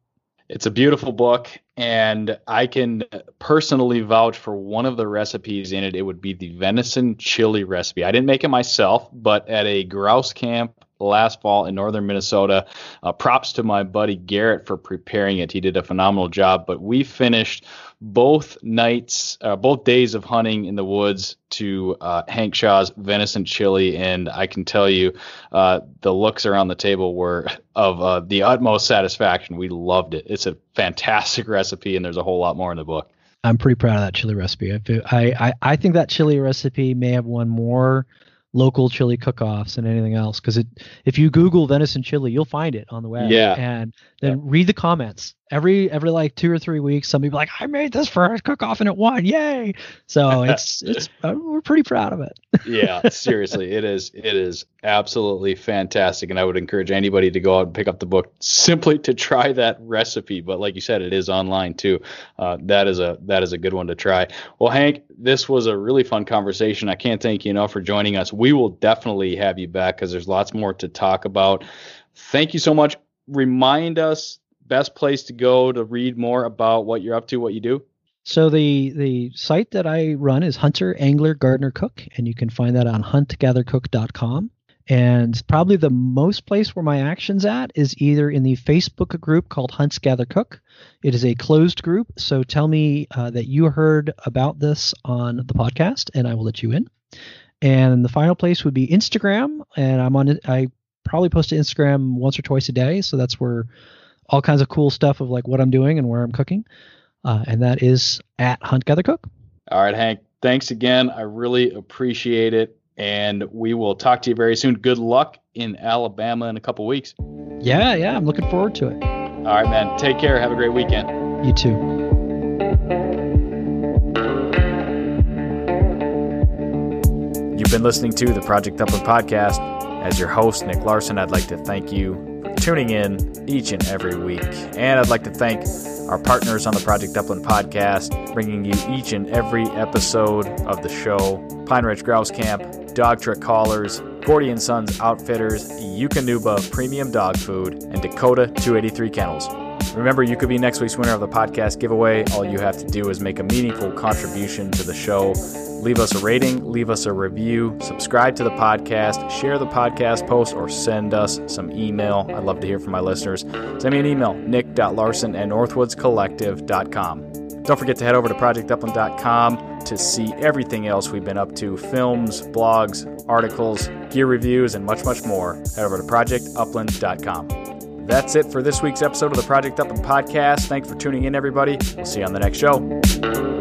A: It's a beautiful book, and I can personally vouch for one of the recipes in it. It would be the venison chili recipe. I didn't make it myself, but at a grouse camp last fall in northern Minnesota. Uh, props to my buddy Garrett for preparing it. He did a phenomenal job. But we finished both nights, uh, both days of hunting in the woods to uh, Hank Shaw's venison chili, and I can tell you, uh, the looks around the table were of uh, the utmost satisfaction. We loved it. It's a fantastic recipe, and there's a whole lot more in the book.
B: I'm pretty proud of that chili recipe. I, I, I think that chili recipe may have won more local chili cook-offs and anything else because it if you google venison chili you'll find it on the web.
A: Yeah.
B: And then yeah. read the comments every every like two or three weeks some people like i made this for a cook-off and it won. Yay! So it's it's uh, we're pretty proud of it.
A: Yeah seriously it is it is absolutely fantastic and i would encourage anybody to go out and pick up the book simply to try that recipe but like you said it is online too. Uh, that is a that is a good one to try. Well hank this was a really fun conversation. I can't thank you enough for joining us. We will definitely have you back because there's lots more to talk about. Thank you so much. Remind us best place to go to read more about what you're up to, what you do.
B: So the the site that I run is Hunter Angler Gardener Cook, and you can find that on huntgathercook.com. And probably the most place where my action's at is either in the Facebook group called Hunts Gather Cook. It is a closed group, so tell me uh, that you heard about this on the podcast, and I will let you in. And the final place would be Instagram, and I'm on. I probably post to Instagram once or twice a day, so that's where all kinds of cool stuff of like what I'm doing and where I'm cooking. Uh, and that is at Hunt Gather Cook.
A: All right, Hank. Thanks again. I really appreciate it, and we will talk to you very soon. Good luck in Alabama in a couple weeks.
B: Yeah, yeah, I'm looking forward to it.
A: All right, man. Take care. Have a great weekend.
B: You too.
C: You've been listening to the Project Upland podcast. As your host, Nick Larson, I'd like to thank you for tuning in each and every week. And I'd like to thank our partners on the Project Upland podcast, bringing you each and every episode of the show Pine Ridge Grouse Camp, Dog Trick Callers, Gordy and Sons Outfitters, Eukanuba Premium Dog Food, and Dakota 283 Kennels. Remember, you could be next week's winner of the podcast giveaway. All you have to do is make a meaningful contribution to the show. Leave us a rating, leave us a review, subscribe to the podcast, share the podcast post, or send us some email. I'd love to hear from my listeners. Send me an email, nick.larson at northwoodscollective.com. Don't forget to head over to projectupland.com to see everything else we've been up to films, blogs, articles, gear reviews, and much, much more. Head over to projectupland.com. That's it for this week's episode of the Project Upland podcast. Thanks for tuning in, everybody. We'll see you on the next show.